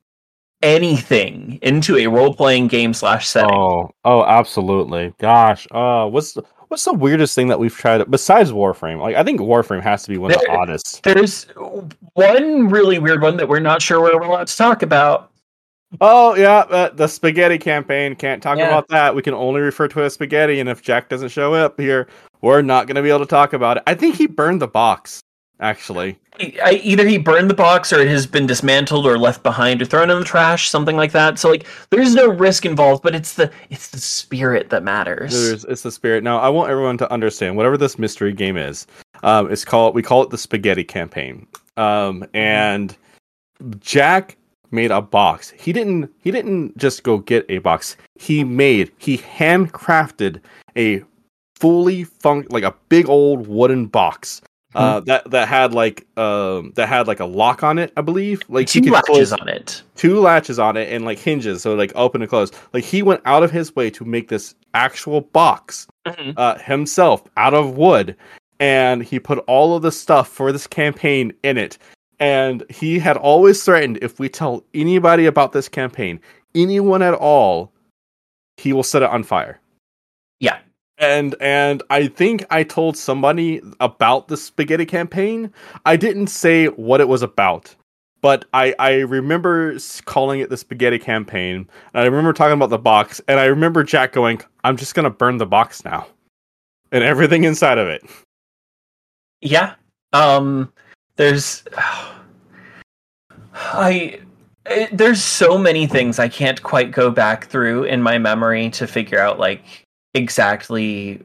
anything into a role playing game slash setting. Oh, oh, absolutely. Gosh, uh, what's the, what's the weirdest thing that we've tried besides Warframe? Like, I think Warframe has to be one of the oddest. There's one really weird one that we're not sure where we're allowed to talk about. Oh yeah, uh, the spaghetti campaign. Can't talk Yeah. about that. We can only refer to it as spaghetti, and if Jack doesn't show up here, we're not going to be able to talk about it. I think he burned the box. Actually, I, either he burned the box or it has been dismantled or left behind or thrown in the trash, something like that. So like there's no risk involved, but it's the it's the spirit that matters. There's, it's the spirit. Now, I want everyone to understand whatever this mystery game is. Um, it's called we call it the spaghetti campaign. Um, and Jack made a box. He didn't. He didn't just go get a box. He made. He handcrafted a fully fun like a big old wooden box. Uh, that that had like um that had like a lock on it, I believe. Like Two latches close- on it. two latches on it and like hinges, so like open and close. Like he went out of his way to make this actual box Mhm. uh, himself out of wood, and he put all of the stuff for this campaign in it. And he had always threatened if we tell anybody about this campaign, anyone at all, he will set it on fire. Yeah. And and I think I told somebody about the spaghetti campaign. I didn't say what it was about, but I I remember calling it the spaghetti campaign. And I remember talking about the box, and I remember Jack going, "I'm just gonna burn the box now, and everything inside of it." Yeah. Um there's I it, there's so many things I can't quite go back through in my memory to figure out like exactly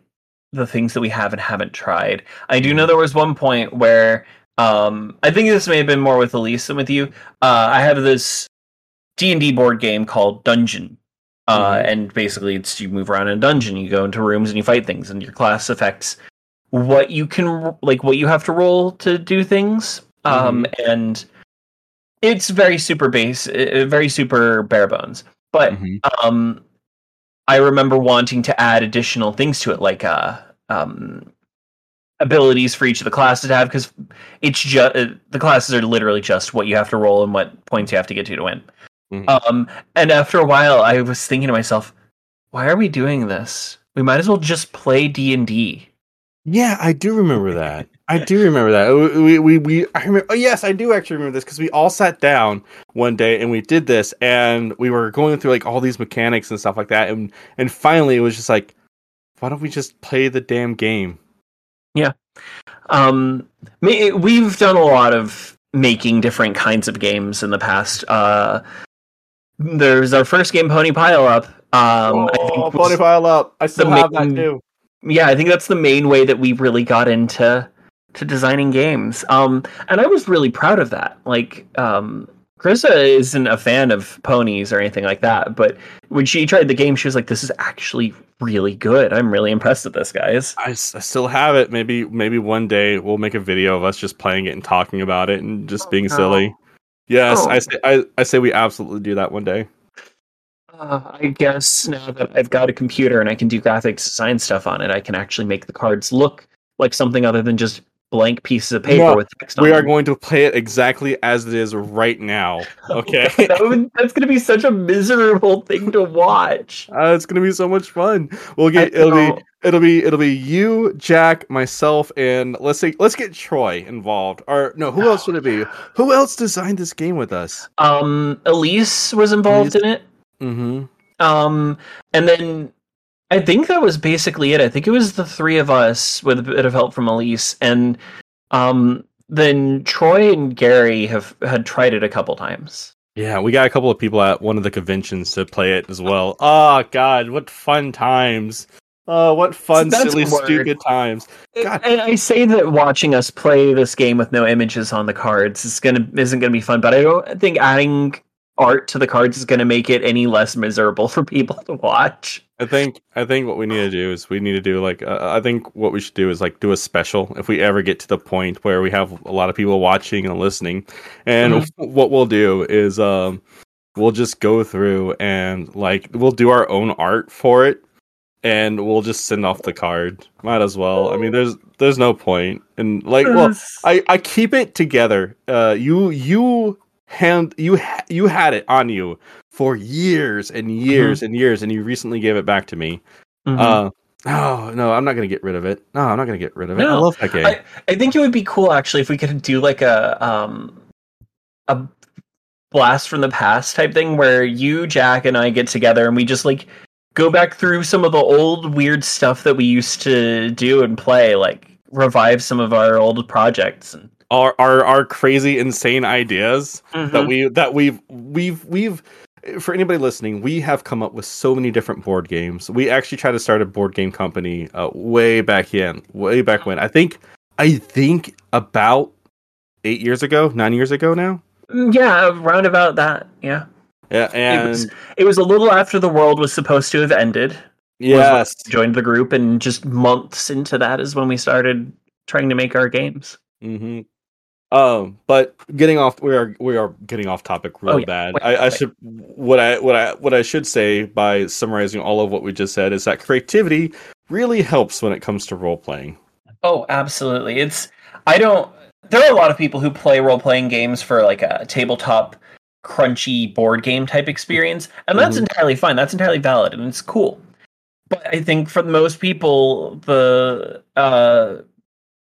the things that we have and haven't tried. I do know there was one point where um I think this may have been more with Elise than with you. Uh I have this D&D board game called Dungeon. Uh Mhm. and basically it's you move around in a dungeon, you go into rooms and you fight things and your class affects what you can like what you have to roll to do things um and it's very super base uh, very super bare bones. But Mhm. um i remember wanting to add additional things to it like uh um abilities for each of the classes to have because it's just uh, the classes are literally just what you have to roll and what points you have to get to to win. Mhm. um and after a while i was thinking to myself why are we doing this? We might as well just play d&d Yeah, I do remember that. I do remember that. We we, we I remember. Oh yes, I do actually remember this because we all sat down one day and we did this, and we were going through like all these mechanics and stuff like that, and and finally it was just like, why don't we just play the damn game? Yeah. Um we've done a lot of making different kinds of games in the past uh there's our first game pony pile up um I think oh, pony pile up! I still have that too. Yeah i think that's the main way that we really got into to designing games um and i was really proud of that like um Krista isn't a fan of ponies or anything like that, but when she tried the game, she was like, "This is actually really good. I'm really impressed with this, guys." I still have it. Maybe maybe one day we'll make a video of us just playing it and talking about it and just being no. silly. Yes, Oh. I say I, I say we absolutely do that one day. Uh, I guess now that I've got a computer and I can do graphics design stuff on it, I can actually make the cards look like something other than just blank pieces of paper No, with text on it. We are going to play it exactly as it is right now. Okay. that would, that's going to be such a miserable thing to watch. Uh, it's gonna be so much fun. We'll get it'll be it'll be it'll be you, Jack, myself, and let's say let's get Troy involved. Or no, who else would it be? Who else designed this game with us? Um, Elise was involved Elise. in it. Mm-hmm. Um, and then I think that was basically it. I think it was the three of us with a bit of help from Elise, and um, then Troy and Gary have had tried it a couple times. Yeah, we got a couple of people at one of the conventions to play it as well. Oh God, what fun times! Oh, what fun, That's silly, word. stupid times! God. And I say that watching us play this game with no images on the cards is gonna isn't gonna be fun, but I don't think adding art to the cards is gonna make it any less miserable for people to watch. I think I think what we need to do is we need to do like uh, I think what we should do is like do a special if we ever get to the point where we have a lot of people watching and listening, and Mm-hmm. what we'll do is um we'll just go through and like we'll do our own art for it, and we'll just send off the card. Might as well. I mean, there's there's no point, and like well, I I keep it together. Uh, you you hand you you had it on you for years and years and years, and you recently gave it back to me. Mhm. Uh, oh no, I'm not gonna get rid of it. No, I'm not gonna get rid of it. I love that game. I, I think it would be cool actually if we could do like a um a blast from the past type thing where you, Jack, and I get together and we just like go back through some of the old weird stuff that we used to do and play, like revive some of our old projects and our our our crazy, insane ideas that Mhm. we that we've we've we've for anybody listening, we have come up with so many different board games. We actually tried to start a board game company uh, way back in, way back when. I think I think about eight years ago, nine years ago now. Mm, yeah, round about that. Yeah. Yeah, and was- It was a little after the world was supposed to have ended. yes, joined the group and just months into that is when we started trying to make our games. hmm Um, but getting off, we are we are getting off topic real Oh, yeah. bad. Wait, I, I wait. should what I what I what I should say by summarizing all of what we just said is that creativity really helps when it comes to role playing. Oh, absolutely. It's I don't there are a lot of people who play role playing games for like a tabletop crunchy board game type experience, and that's Mhm. entirely fine. That's entirely valid and it's cool. But I think for most people the uh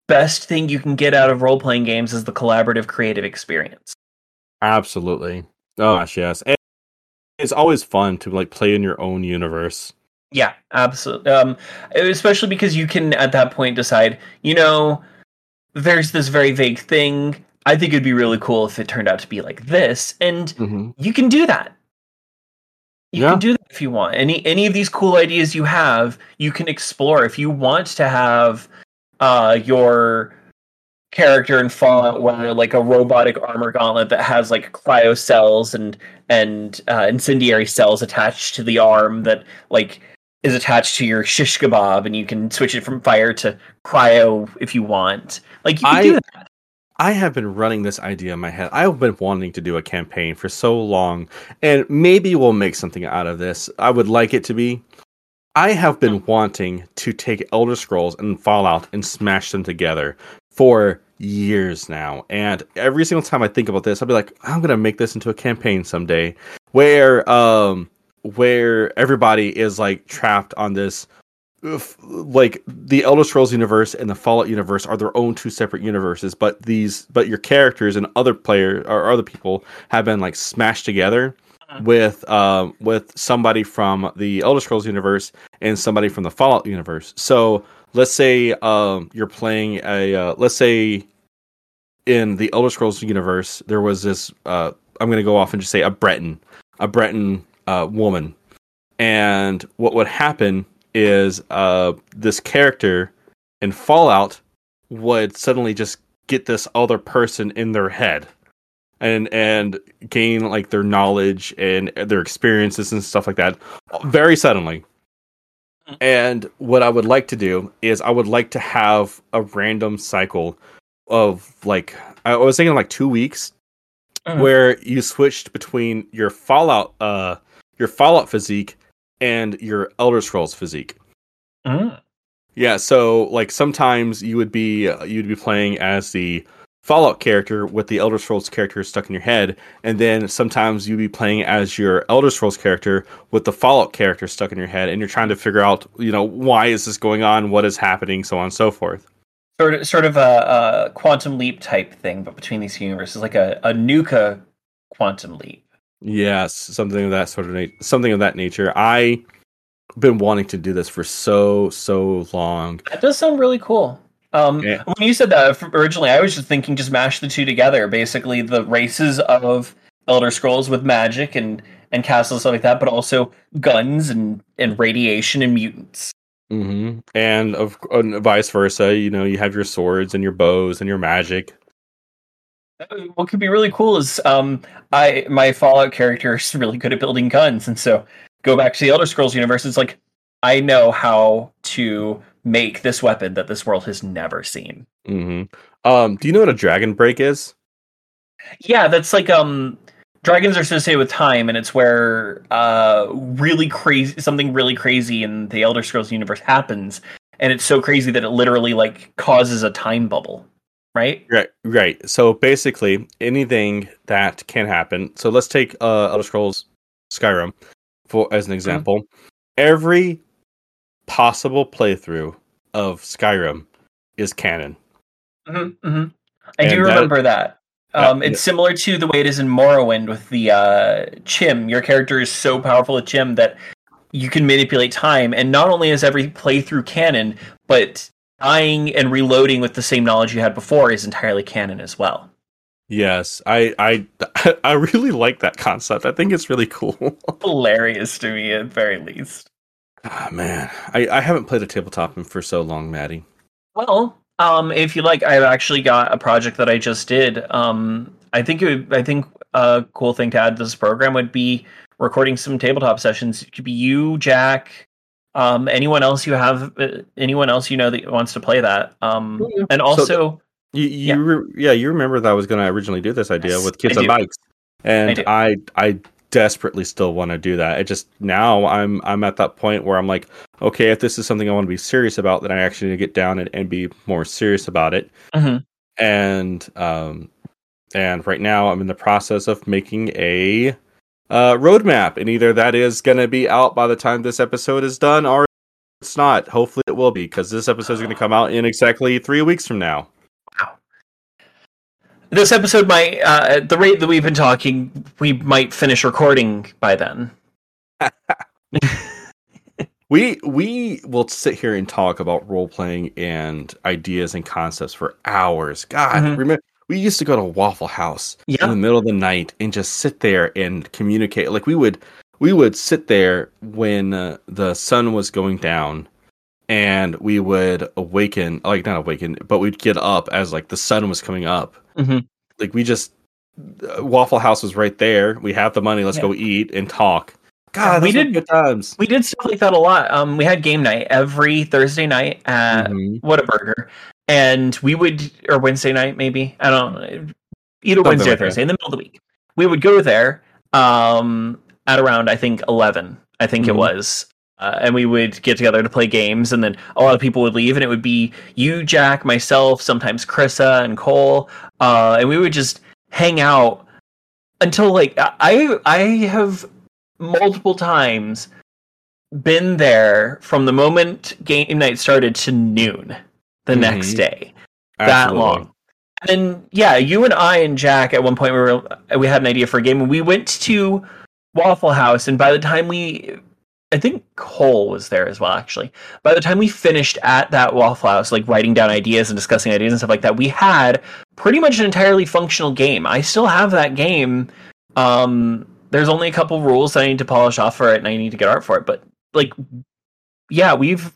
best thing you can get out of role playing games is the collaborative creative experience. Absolutely. Oh gosh, yes. And it's always fun to like play in your own universe. Yeah, absolutely. Um, especially because you can at that point decide, you know, there's this very vague thing. I think it'd be really cool if it turned out to be like this, and Mm-hmm. you can do that. You Yeah. can do that if you want. Any any of these cool ideas you have, you can explore. If you want to have uh, your character in Fallout wear like a robotic armor gauntlet that has like cryo cells and and uh, incendiary cells attached to the arm that like is attached to your shish kebab, and you can switch it from fire to cryo if you want. Like you can I- do that. I have been running this idea in my head. I've been wanting to do a campaign for so long, and maybe we'll make something out of this. I would like it to be. I have been wanting to take Elder Scrolls and Fallout and smash them together for years now. And every single time I think about this, I'll be like, I'm gonna make this into a campaign someday, where um, where everybody is like trapped on this like the Elder Scrolls universe and the Fallout universe are their own two separate universes, but these but your characters and other players or other people have been like smashed together Mhm. with um with somebody from the Elder Scrolls universe and somebody from the Fallout universe. So let's say um you're playing a uh, let's say in the Elder Scrolls universe there was this uh I'm gonna go off and just say a Breton a Breton uh, woman, and what would happen is uh, this character in Fallout would suddenly just get this other person in their head and and gain like their knowledge and their experiences and stuff like that very suddenly. And what I would like to do is I would like to have a random cycle of like I was thinking like 2 weeks Mhm. where you switched between your Fallout uh your Fallout physique and your Elder Scrolls physique. Mm. Yeah, so like sometimes you would be uh, you'd be playing as the Fallout character with the Elder Scrolls character stuck in your head, and then sometimes you'd be playing as your Elder Scrolls character with the Fallout character stuck in your head, and you're trying to figure out, you know, why is this going on, what is happening, so on and so forth. sort of sort of a, a quantum leap type thing, but between these universes, like a, a Nuka quantum leap. Yes, something of that sort of na- something of that nature. I've been wanting to do this for so so long. That does sound really cool. Um, Yeah. When you said that originally, I was just thinking just mash the two together. Basically, the races of Elder Scrolls with magic and and castles stuff like that, but also guns and and radiation and mutants. hmm And of and vice versa, you know, you have your swords and your bows and your magic. What could be really cool is um I my Fallout character is really good at building guns, and so go back to the Elder Scrolls universe. It's like I know how to make this weapon that this world has never seen. hmm Um, do you know what a dragon break is? Yeah, that's like um dragons are associated with time and it's where uh really crazy something really crazy in the Elder Scrolls universe happens and it's so crazy that it literally like causes a time bubble, right? Right, right. So basically, anything that can happen. So let's take uh, Elder Scrolls Skyrim for as an example. Every possible playthrough of Skyrim is canon. hmm hmm I And do remember that. Uh, Um, it's similar to the way it is in Morrowind with the uh, Chim. Your character is so powerful with Chim that you can manipulate time, and not only is every playthrough canon, but dying and reloading with the same knowledge you had before is entirely canon as well. Yes, I I I really like that concept. I think it's really cool. Hilarious to me, at very least. Ah man, I I haven't played a tabletop in for so long, Maddie. Well, um, if you like, I've actually got a project that I just did. Um, I think it would, I think a cool thing to add to this program would be recording some tabletop sessions. It could be you, Jack, um, anyone else you have, uh, anyone else you know that wants to play that. Um, Oh, yeah. and So- also, You you yeah. Re- yeah you remember that I was going to originally do this idea Yes, with kids I on do. bikes, and do. I I desperately still want to do that. It just now I'm I'm at that point where I'm like, okay, if this is something I want to be serious about, then I actually need to get down and, and be more serious about it. Mhm. And um and right now I'm in the process of making a uh roadmap, and either that is going to be out by the time this episode is done, or it's not. Hopefully, it will be because this episode is going to come out in exactly three weeks from now. This episode might, uh, at the rate that we've been talking, we might finish recording by then. We we will sit here and talk about role playing and ideas and concepts for hours. God, Mhm. remember we used to go to Waffle House in the middle of the night and just sit there and communicate. Like we would we would sit there when uh, the sun was going down and we would awaken like not awaken but we'd get up as like the sun was coming up Mhm. like we just uh, waffle house was right there we have the money let's Yeah. go eat and talk god We did- good times We did stuff like that a lot. Um, we had game night every Thursday night at Mhm. Whataburger, and we would or Wednesday night maybe I don't know, either Something Wednesday or like that. Thursday in the middle of the week. We would go there um, at around I think eleven. I think it Mhm. was. Uh, and we would get together to play games, and then a lot of people would leave, and it would be you, Jack, myself, sometimes Krissa and Cole, uh, and we would just hang out until like I I have multiple times been there from the moment game night started to noon the Mhm. next day. That Absolutely. long. And then yeah, you and I and Jack at one point we were we had an idea for a game and we went to Waffle House and by the time we I think Cole was there as well actually. By the time we finished at that Waffle House like writing down ideas and discussing ideas and stuff like that, we had pretty much an entirely functional game. I still have that game. Um there's only a couple rules that I need to polish off for it and I need to get art for it, but like yeah, we've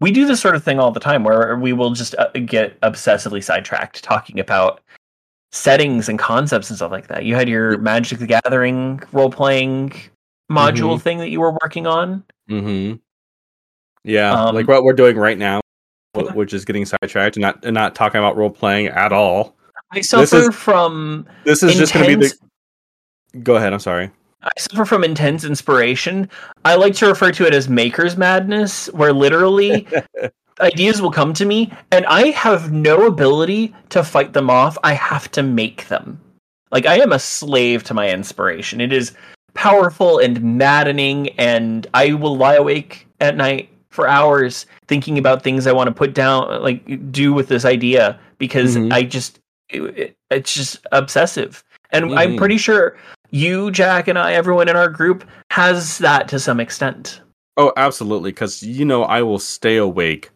we do this sort of thing all the time where we will just uh, get obsessively sidetracked talking about settings and concepts and stuff like that. You had your Magic the Gathering role playing module thing that you were working on. Mm-hmm. Yeah, Um, like what we're doing right now, which is getting sidetracked and not and not talking about role playing at all. I suffer is- from This is just going to be the. Go ahead. I'm sorry. I suffer from intense inspiration. I like to refer to it as maker's madness, where literally ideas will come to me and I have no ability to fight them off. I have to make them. Like I am a slave to my inspiration. It is powerful and maddening, and I will lie awake at night for hours thinking about things I want to put down, like do with this idea, because Mhm. I just it, it- it's just obsessive. And I'm Mhm. pretty sure you, Jack, and I, everyone in our group has that to some extent. Oh, absolutely. Because you know, I will stay awake.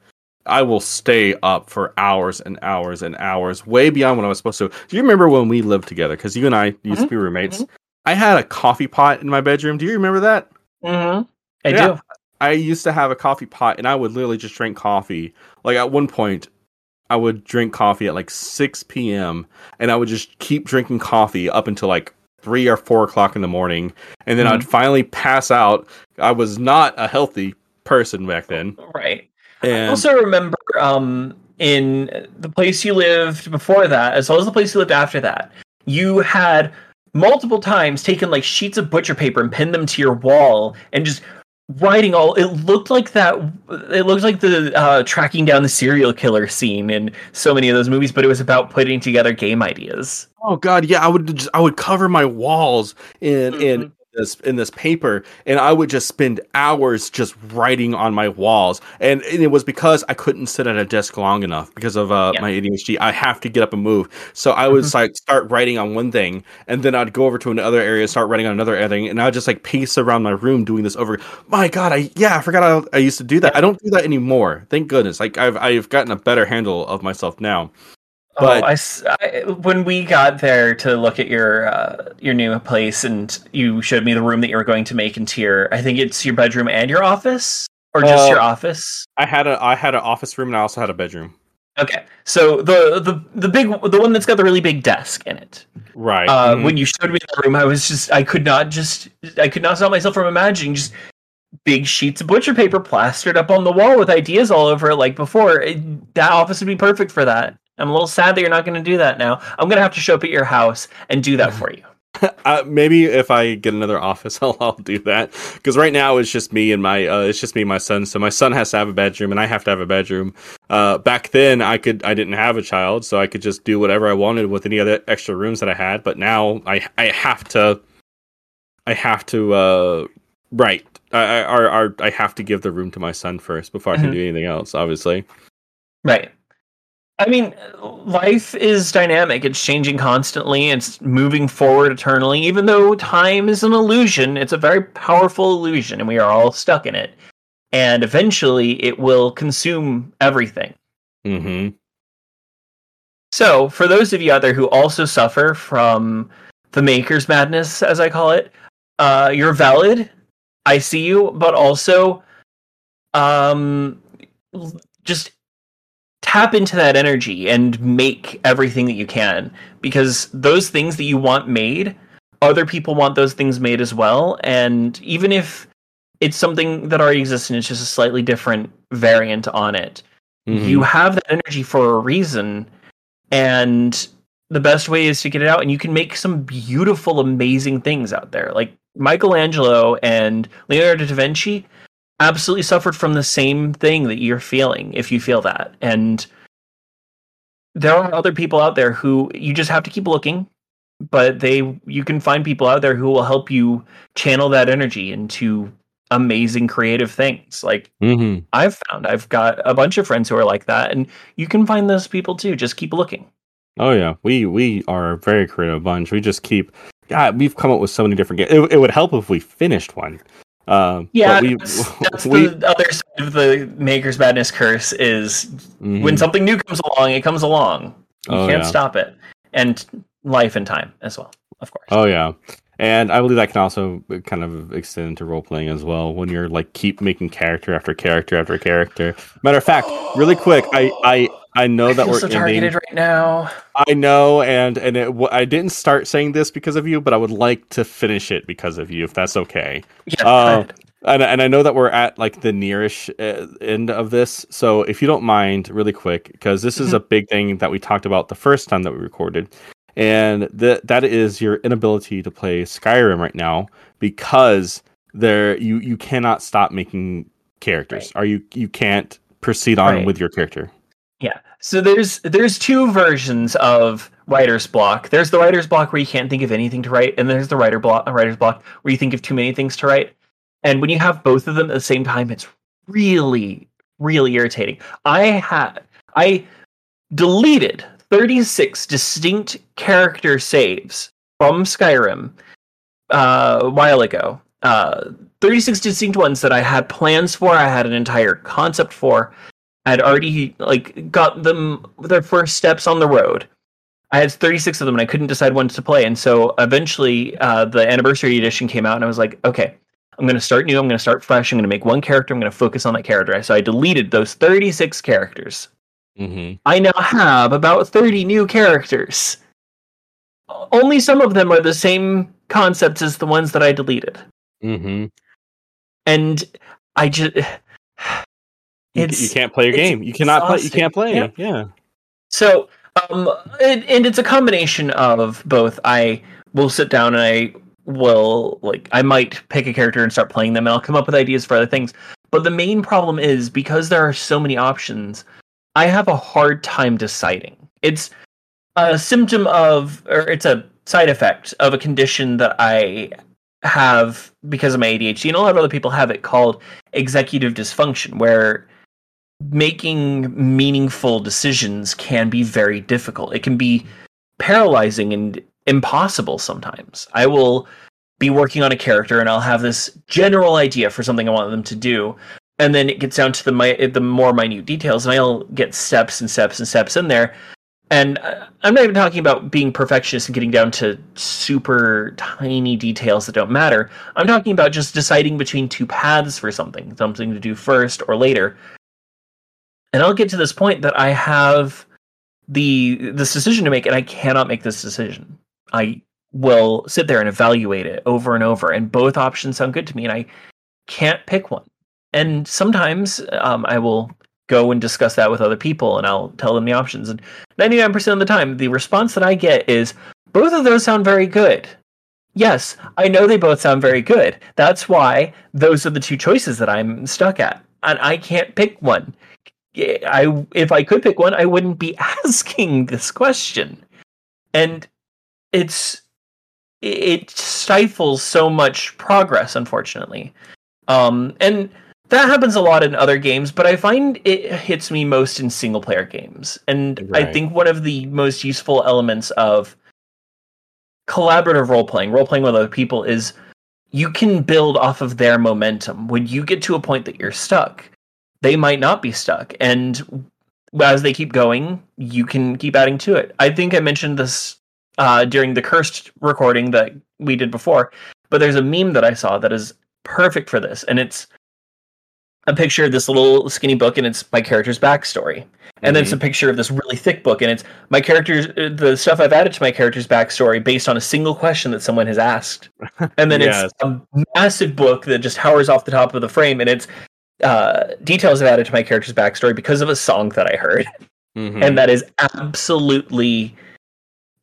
I will stay up for hours and hours and hours, way beyond what I was supposed to. Do you remember when we lived together? Because you and I used to be roommates. I had a coffee pot in my bedroom. Do you remember that? Mm-hmm. I Yeah. do. I used to have a coffee pot and I would literally just drink coffee. Like at one point, I would drink coffee at like 6 p.m. and I would just keep drinking coffee up until like three or four o'clock in the morning. And then I'd finally pass out. I was not a healthy person back then. Right. I also remember um, in the place you lived before that, as well as the place you lived after that, you had multiple times taken like sheets of butcher paper and pinned them to your wall and just writing all it looked like that it looked like the uh, tracking down the serial killer scene in so many of those movies but it was about putting together game ideas oh god, yeah, I would just I would cover my walls in in Mhm. This in this paper and I would just spend hours just writing on my walls. And, and it was because I couldn't sit at a desk long enough because of uh, Yeah. my ADHD. I have to get up and move. So I would like start writing on one thing and then I'd go over to another area, start writing on another thing, and I'd just like pace around my room doing this over. My god, I yeah, I forgot I, I used to do that. I don't do that anymore. Thank goodness. Like I've I've gotten a better handle of myself now. But- oh, I I when we got there to look at your uh, your new place and you showed me the room that you were going to make into your I think it's your bedroom and your office or just Uh, your office. I had a I had an office room and I also had a bedroom. Okay, so the the the big the one that's got the really big desk in it. Right. Uh, Mhm. When you showed me the room, I was just I could not just I could not stop myself from imagining just big sheets of butcher paper plastered up on the wall with ideas all over it like before. It, that office would be perfect for that. I'm a little sad that you're not going to do that now. I'm going to have to show up at your house and do that for you. uh, maybe if I get another office, I'll, I'll do that. Because right now it's just me and my uh, it's just me and my son. So my son has to have a bedroom, and I have to have a bedroom. Uh, back then, I could I didn't have a child, so I could just do whatever I wanted with any other extra rooms that I had. But now I I have to I have to uh, right. I, I or I have to give the room to my son first before I can Mhm. do anything else. Obviously. Right. I mean, life is dynamic. It's changing constantly. It's moving forward eternally. Even though time is an illusion, it's a very powerful illusion, and we are all stuck in it. And eventually, it will consume everything. Mm-hmm. So, for those of you out there who also suffer from the maker's madness, as I call it, uh, you're valid. I see you, but also, um, just tap into that energy and make everything that you can because those things that you want made, other people want those things made as well. And even if it's something that already exists and it's just a slightly different variant on it, Mm-hmm. you have that energy for a reason and the best way is to get it out and you can make some beautiful amazing things out there like michelangelo and leonardo da vinci absolutely suffered from the same thing that you're feeling if you feel that and there are other people out there who you just have to keep looking but they you can find people out there who will help you channel that energy into amazing creative things like mm-hmm. I've found. I've got a bunch of friends who are like that, and you can find those people too. Just keep looking. Oh yeah, we we are a very creative bunch. We just keep. God, we've come up with so many different games. It, it would help if we finished one. Um, Yeah, but we, that's, that's we the other side of the Maker's Madness curse is mhm. when something new comes along, it comes along. You Oh, can't yeah. stop it, and life and time as well, of course. Oh yeah, and I believe that can also kind of extend to role playing as well. When you're like keep making character after character after character. Matter of fact, really quick, I I I know I that we're so targeted right now. I know, and and it, w- I didn't start saying this because of you, but I would like to finish it because of you, if that's okay. Yeah, Uh, and, and I know that we're at like the nearish uh, end of this. So if you don't mind, really quick, because this is a big thing that we talked about the first time that we recorded, and that that is your inability to play Skyrim right now because there you you cannot stop making characters, or you you can't proceed on Right. with your character. Yeah. So there's there's two versions of writer's block. There's the writer's block where you can't think of anything to write, and there's the writer block writer's block where you think of too many things to write. And when you have both of them at the same time, it's really, really irritating. I had I deleted 36 distinct character saves from Skyrim uh, a while ago. Uh, 36 distinct ones that I had plans for, I had an entire concept for. I'd already like got them their first steps on the road. I had 36 of them and I couldn't decide when to play. And so eventually uh, the anniversary edition came out and I was like, okay, I'm going to start new. I'm going to start fresh. I'm going to make one character. I'm going to focus on that character. So I deleted those 36 characters. Mm-hmm. I now have about 30 new characters. Only some of them are the same concepts as the ones that I deleted. Mm-hmm. And I just. You, you can't play your game. You cannot play. You can't play. Yeah. yeah. So, um, and, and it's a combination of both. I will sit down and I will like I might pick a character and start playing them, and I'll come up with ideas for other things. But the main problem is because there are so many options, I have a hard time deciding. It's a symptom of, or it's a side effect of a condition that I have because of my ADHD, and a lot of other people have it called executive dysfunction, where making meaningful decisions can be very difficult. It can be paralyzing and impossible sometimes. I will be working on a character and I'll have this general idea for something I want them to do. And then it gets down to the mi- the more minute details, and I'll get steps and steps and steps in there. And uh, I'm not even talking about being perfectionist and getting down to super tiny details that don't matter. I'm talking about just deciding between two paths for something, something to do first or later. And I'll get to this point that I have the this decision to make, and I cannot make this decision. I will sit there and evaluate it over and over, and both options sound good to me, and I can't pick one. And sometimes um, I will go and discuss that with other people, and I'll tell them the options. And 99% of the time, the response that I get is both of those sound very good. Yes, I know they both sound very good. That's why those are the two choices that I'm stuck at, and I can't pick one. I if I could pick one, I wouldn't be asking this question. And it's it stifles so much progress unfortunately. Um and that happens a lot in other games, but I find it hits me most in single player games. And I think one of the most useful elements of collaborative role playing, role playing with other people is you can build off of their momentum. When you get to a point that you're stuck, they might not be stuck. And as they keep going, you can keep adding to it. I think I mentioned this uh, during the cursed recording that we did before, but there's a meme that I saw that is perfect for this. And it's a picture of this little skinny book, and it's my character's backstory. And then it's a picture of this really thick book, and it's my character's uh, the stuff I've added to my character's backstory based on a single question that someone has asked. And then Yes. it's a massive book that just towers off the top of the frame, and it's uh, details I've added to my character's backstory because of a song that I heard, Mhm. and that is absolutely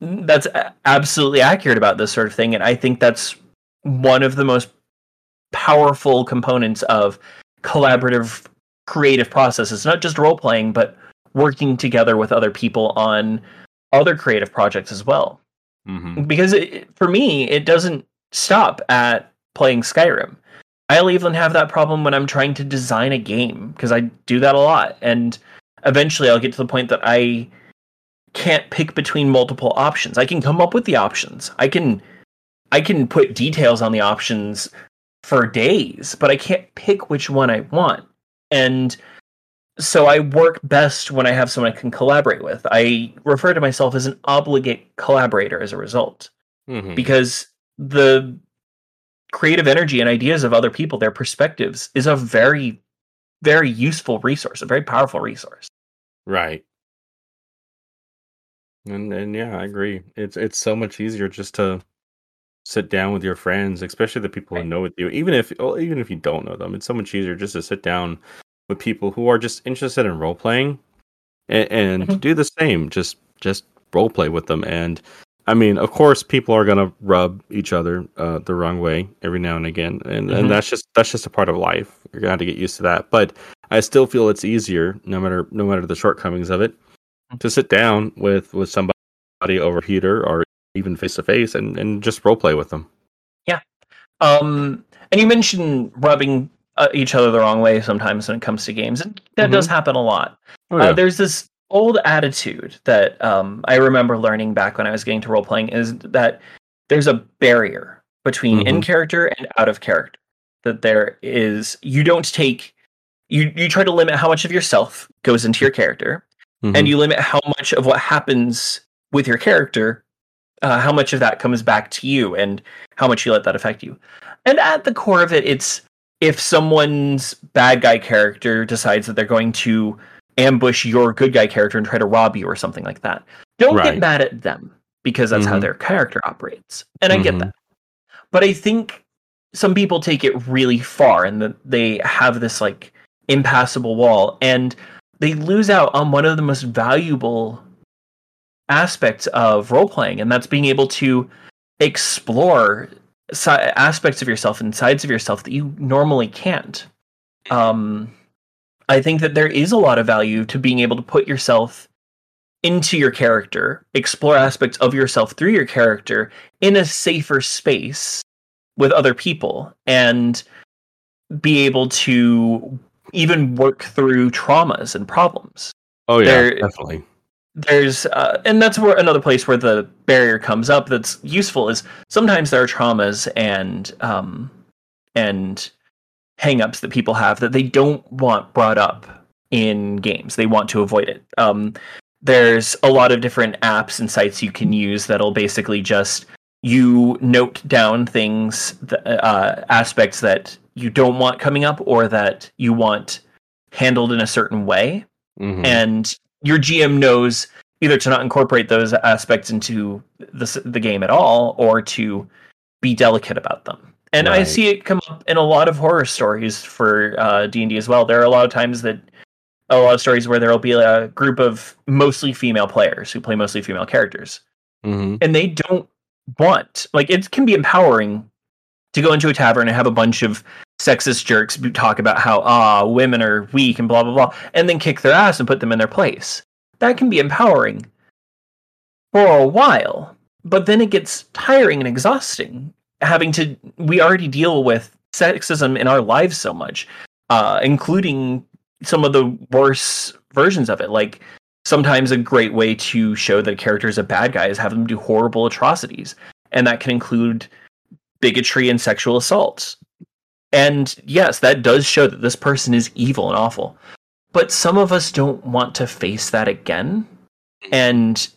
that's absolutely accurate about this sort of thing. And I think that's one of the most powerful components of collaborative creative processes, not just role playing, but working together with other people on other creative projects as well. Mhm. Because it, for me, it doesn't stop at playing Skyrim. I'll even have that problem when I'm trying to design a game because I do that a lot. And eventually I'll get to the point that I can't pick between multiple options. I can come up with the options. I can I can put details on the options for days, but I can't pick which one I want. And so I work best when I have someone I can collaborate with. I refer to myself as an obligate collaborator as a result Mhm. because the creative energy and ideas of other people, their perspectives, is a very, very useful resource, a very powerful resource. Right. And and yeah, I agree. It's it's so much easier just to sit down with your friends, especially the people who know with you. Even if well, even if you don't know them, it's so much easier just to sit down with people who are just interested in role playing and, and Mhm. do the same. Just just role play with them. And I mean, of course, people are gonna rub each other uh, the wrong way every now and again, and Mhm. and that's just that's just a part of life. You're gonna have to get used to that. But I still feel it's easier, no matter no matter the shortcomings of it, to sit down with with somebody over heater or even face to face and and just role play with them. Yeah, um, and you mentioned rubbing uh, each other the wrong way sometimes when it comes to games, and that does happen a lot. Oh, Uh, there's this old attitude that um, I remember learning back when I was getting to role playing is that there's a barrier between Mhm. in character and out of character. That there is you don't take you you try to limit how much of yourself goes into your character, Mhm. and you limit how much of what happens with your character, uh, how much of that comes back to you and how much you let that affect you. And at the core of it, it's if someone's bad guy character decides that they're going to ambush your good guy character and try to rob you or something like that. Don't Right. get mad at them because that's how Mhm. their character operates. And I get Mhm. that. But I think some people take it really far and that they have this like impassable wall and they lose out on one of the most valuable aspects of role playing and that's being able to explore si- aspects of yourself and sides of yourself that you normally can't um i think that there is a lot of value to being able to put yourself into your character explore aspects of yourself through your character in a safer space with other people and be able to even work through traumas and problems Oh yeah, There- definitely. there's uh, and that's where another place where the barrier comes up that's useful is sometimes there are traumas and um and hangups that people have that they don't want brought up in games they want to avoid it um there's a lot of different apps and sites you can use that'll basically just you note down things th- uh, aspects that you don't want coming up or that you want handled in a certain way Mhm. and your GM knows either to not incorporate those aspects into the the game at all or to be delicate about them. And I see it come up in a lot of horror stories for uh, D and D as well. There are a lot of times that a lot of stories where there will be a group of mostly female players who play mostly female characters, Mhm. and they don't want like it can be empowering to go into a tavern and have a bunch of sexist jerks talk about how ah women are weak and blah blah blah and then kick their ass and put them in their place that can be empowering for a while but then it gets tiring and exhausting having to we already deal with sexism in our lives so much uh including some of the worse versions of it. Like sometimes a great way to show that a character is a bad guy is have them do horrible atrocities and that can include bigotry and sexual assault. And yes that does show that this person is evil and awful but some of us don't want to face that again. And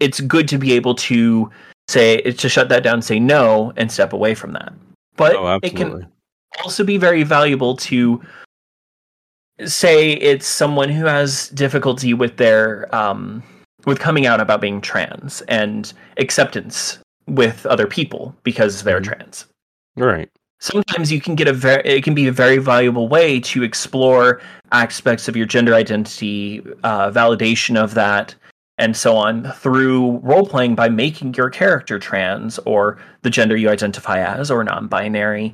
it's good to be able to say it's to shut that down say no and step away from that but Oh, it can also be very valuable to say it's someone who has difficulty with their um, with coming out about being trans and acceptance with other people because they're Mhm. trans Right. sometimes you can get a very it can be a very valuable way to explore aspects of your gender identity uh, validation of that and so on through role playing by making your character trans or the gender you identify as or non-binary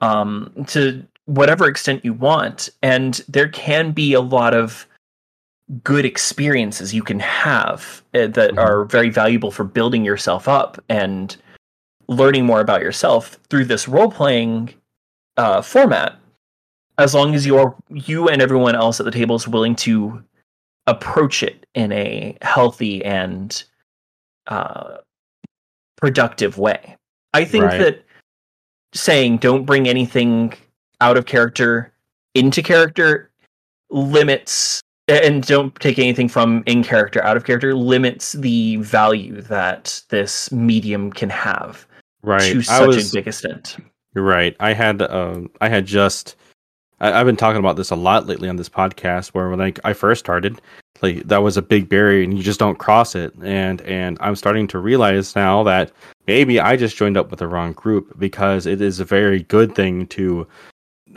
um, to whatever extent you want and there can be a lot of good experiences you can have uh, that Mhm. are very valuable for building yourself up and learning more about yourself through this role playing uh, format as long as you are you and everyone else at the table is willing to approach it in a healthy and uh, productive way i think Right. that saying don't bring anything out of character into character limits and don't take anything from in character out of character limits the value that this medium can have Right. to such was, a big extent. You're right. I had um I had just I, I've been talking about this a lot lately on this podcast where when I, I first started, like that was a big barrier and you just don't cross it. And and I'm starting to realize now that maybe I just joined up with the wrong group because it is a very good thing to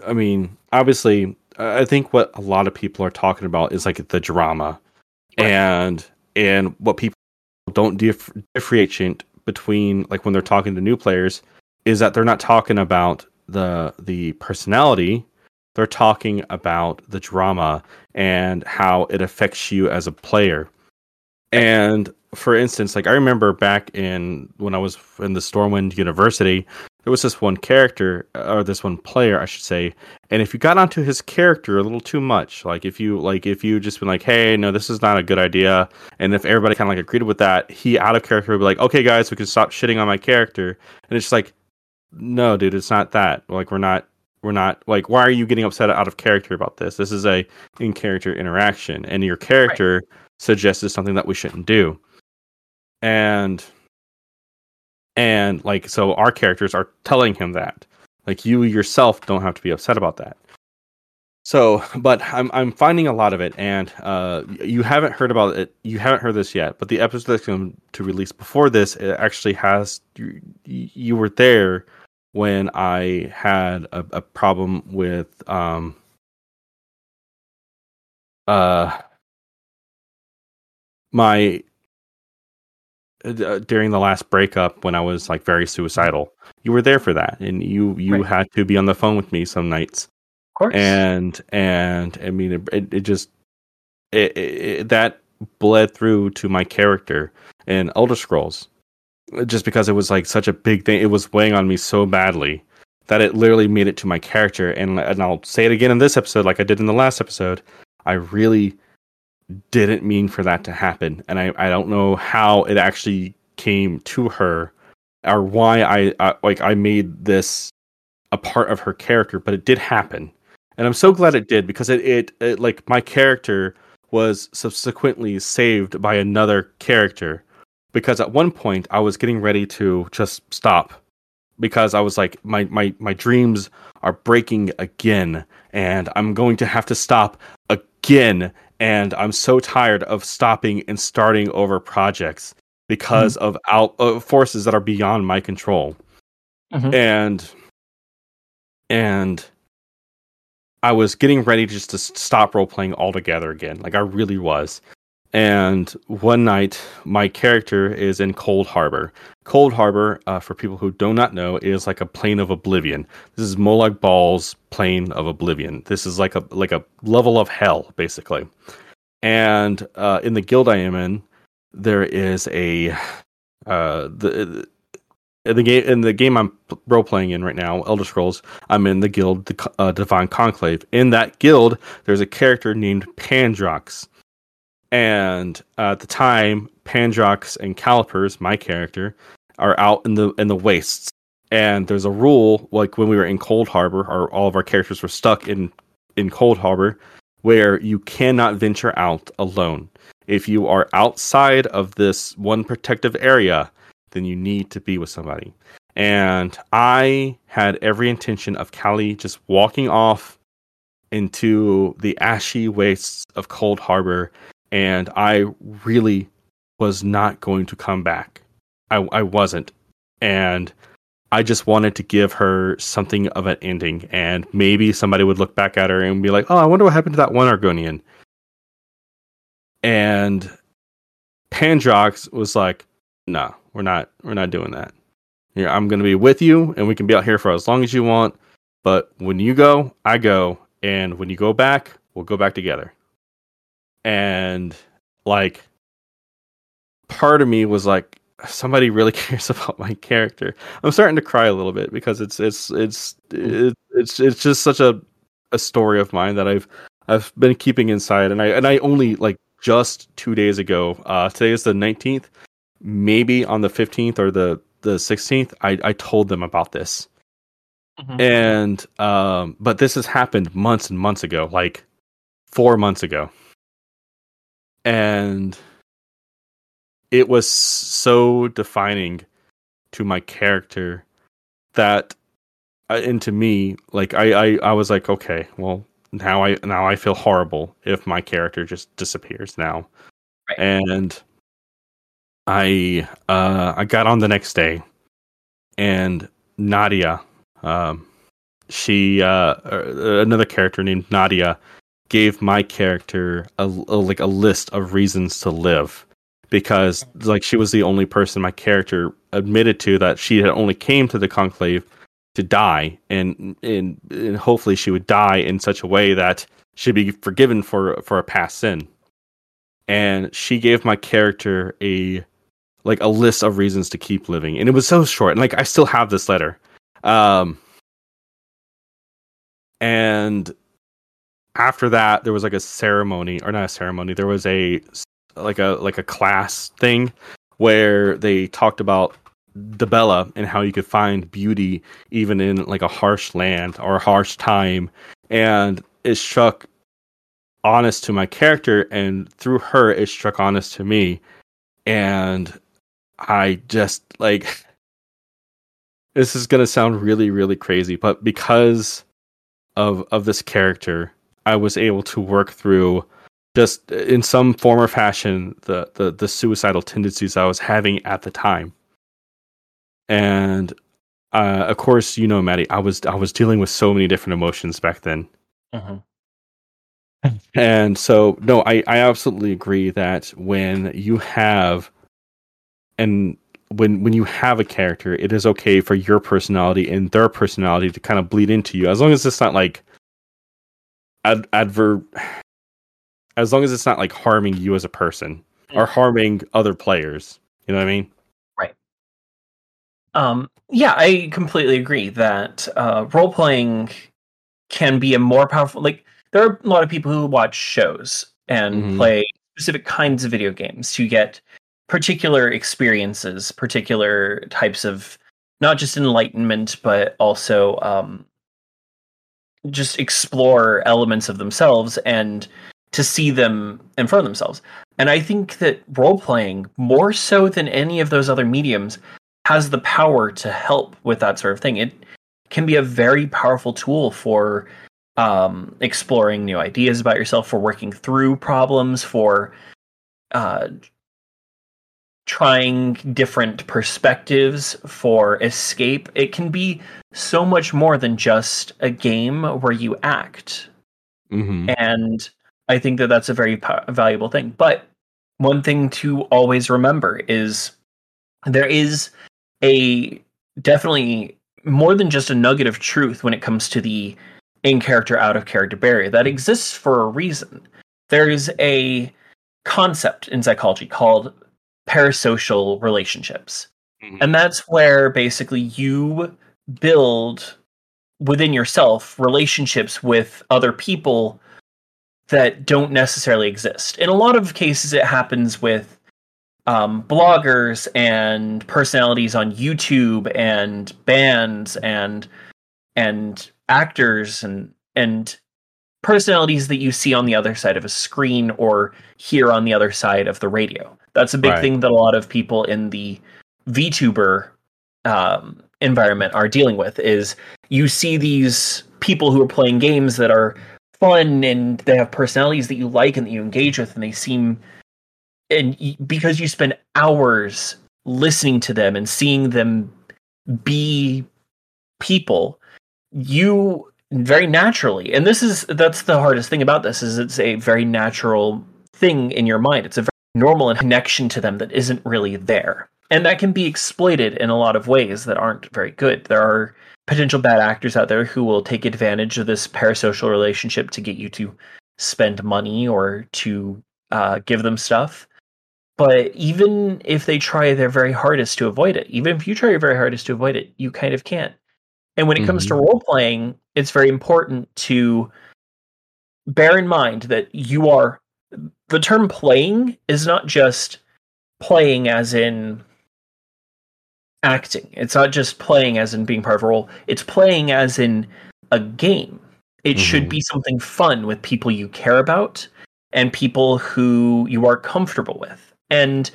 I mean, obviously I think what a lot of people are talking about is like the drama Right. and and what people don't dif- differentiate between like when they're talking to new players is that they're not talking about the the personality they're talking about the drama and how it affects you as a player. And for instance like i remember back in when i was in the stormwind university there was this one character uh, or this one player i should say and if you got onto his character a little too much like if you like if you just been like hey no this is not a good idea and if everybody kind of like agreed with that he out of character would be like okay guys we can stop shitting on my character and it's just like no dude it's not that. Like we're not we're not like why are you getting upset out of character about this? This is a in character interaction and your character suggested something that we shouldn't do. And and like so our characters are telling him that. Like you yourself don't have to be upset about that. So but i'm i'm finding a lot of it and uh you haven't heard about it you haven't heard this yet but the episode that's going to release before this it actually has you, you were there when i had a, a problem with um uh my uh, during the last breakup when I was like very suicidal. You were there for that, and you you Right. had to be on the phone with me some nights, Of course. and and I mean it it, just it, it- that bled through to my character in Elder Scrolls, just because it was like such a big thing. It was weighing on me so badly that it literally made it to my character. And and I'll say it again in this episode, like I did in the last episode. I really didn't mean for that to happen and i, I don't know how it actually came to her or why I, I like i made this a part of her character but it did happen and i'm so glad it did because it, it, it like my character was subsequently saved by another character because at one point i was getting ready to just stop because i was like my my my dreams are breaking again and i'm going to have to stop again and I'm so tired of stopping and starting over projects because of out uh, forces that are beyond my control. Mhm. And and I was getting ready just to stop role playing altogether again. Like I really was. And one night, my character is in Coldharbour. Cold Harbor, uh, for people who do not know, is like a plane of oblivion. This is Molag Bal's plane of oblivion. This is like a like a level of hell, basically. And uh, in the guild I am in, there is a uh, the in the game in the game I'm role playing in right now, Elder Scrolls. I'm in the guild, the uh, Divine Conclave. In that guild, there's a character named Pandrox, and uh, at the time, Pandrox and Calipers, my character, are out in the in the wastes. And there's a rule, like when we were in Coldharbour, or all of our characters were stuck in in Coldharbour, where you cannot venture out alone. If you are outside of this one protective area, then you need to be with somebody. And I had every intention of Callie just walking off into the ashy wastes of Coldharbour, and I really was not going to come back. I, I wasn't. And I just wanted to give her something of an ending, and maybe somebody would look back at her and be like, "Oh, I wonder what happened to that one Argonian." And Pandrox was like, "No, we're not. We're not doing that. I'm going to be with you, and we can be out here for as long as you want. But when you go, I go, and when you go back, we'll go back together." And like, part of me was like, somebody really cares about my character. I'm starting to cry a little bit because it's it's it's it, it's it's just such a a story of mine that I've I've been keeping inside, and I and I only like just two days ago. Uh, today is the 19th. Maybe on the 15th or the the 16th, I I told them about this, Mhm. and um, but this has happened months and months ago, like four months ago, and it was so defining to my character that uh, and to me like I, I i was like okay well now i now i feel horrible if my character just disappears now Right. and i uh i got on the next day and nadia um she uh uh, another character named nadia gave my character a, a like a list of reasons to live. Because like she was the only person my character admitted to that she had only came to the conclave to die. And and, and hopefully she would die in such a way that she'd be forgiven for for a past sin. And she gave my character a like a list of reasons to keep living. And it was so short. And like i still have this letter. Um and after that there was like a ceremony or not a ceremony there was a like a like a class thing where they talked about Dibella and how you could find beauty even in like a harsh land or a harsh time. And it struck honest to my character and through her it struck honest to me. And I just like this is gonna sound really, really crazy, but because of of this character, I was able to work through just in some form or fashion the the, the suicidal tendencies I was having at the time. And uh, of course, you know, Maddie, I was I was dealing with so many different emotions back then. Mm-hmm. And so, no, I, I absolutely agree that when you have and when when you have a character, it is okay for your personality and their personality to kind of bleed into you, as long as it's not like ad, adver, as long as it's not like harming you as a person or Mm. harming other players. You know what I mean? Right. Um, yeah, I completely agree that uh, role playing can be a more powerful. Like there are a lot of people who watch shows and Mhm. play specific kinds of video games to get particular experiences, particular types of not just enlightenment, but also um, just explore elements of themselves and to see them in front of themselves. And I think that role playing, more so than any of those other mediums, has the power to help with that sort of thing. It can be a very powerful tool for um, exploring new ideas about yourself, for working through problems, for uh, trying different perspectives, for escape. It can be so much more than just a game where you act Mm-hmm. and I think that that's a very po- valuable thing. But one thing to always remember is there is a definitely more than just a nugget of truth when it comes to the in character out of character barrier that exists for a reason. There is a concept in psychology called parasocial relationships. Mhm. And that's where basically you build within yourself relationships with other people that don't necessarily exist. In a lot of cases, it happens with um, bloggers and personalities on YouTube and bands and and actors and and personalities that you see on the other side of a screen or hear on the other side of the radio. That's a big Right. thing that a lot of people in the VTuber um, environment are dealing with. Is you see these people who are playing games that are fun and they have personalities that you like and that you engage with, and they seem and because you spend hours listening to them and seeing them be people you very naturally and this is that's the hardest thing about this is it's a very natural thing in your mind it's a normal connection to them that isn't really there. And that can be exploited in a lot of ways that aren't very good. There are potential bad actors out there who will take advantage of this parasocial relationship to get you to spend money or to uh, give them stuff. But even if they try their very hardest to avoid it even if you try your very hardest to avoid it you kind of can't. And when it comes to role playing it's very important to bear in mind that you are the term playing is not just playing as in acting it's not just playing as in being part of a role it's playing as in a game it should Mhm. be something fun with people you care about and people who you are comfortable with. And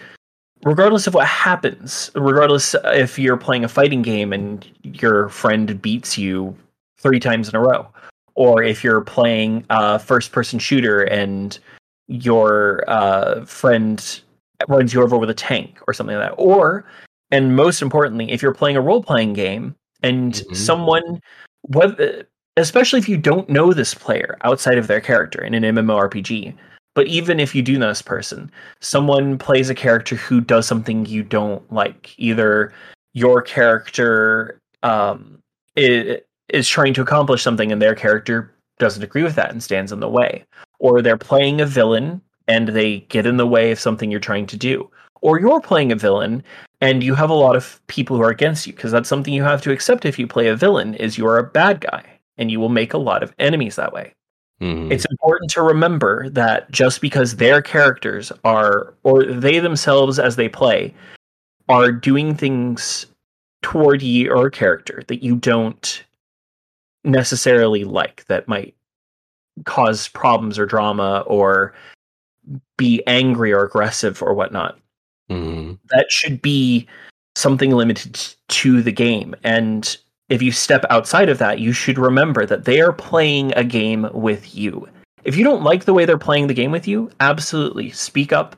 regardless of what happens, regardless if you're playing a fighting game and your friend beats you three times in a row, or if you're playing a first person shooter and your uh, friend runs you over with a tank or something like that, or and most importantly, if you're playing a role playing game and Mhm. someone, whether especially if you don't know this player outside of their character in an MMORPG. But even if you do know this person, someone plays a character who does something you don't like. Either your character um, is, is trying to accomplish something and their character doesn't agree with that and stands in the way, or they're playing a villain and they get in the way of something you're trying to do, or you're playing a villain and you have a lot of people who are against you because that's something you have to accept if you play a villain is you're a bad guy and you will make a lot of enemies that way. Mhm. it's important to remember that just because their characters are or they themselves as they play are doing things toward your character that you don't necessarily like that might cause problems or drama or be angry or aggressive or whatnot Mhm. that should be something limited to the game. And if you step outside of that, you should remember that they are playing a game with you. If you don't like the way they're playing the game with you, absolutely speak up,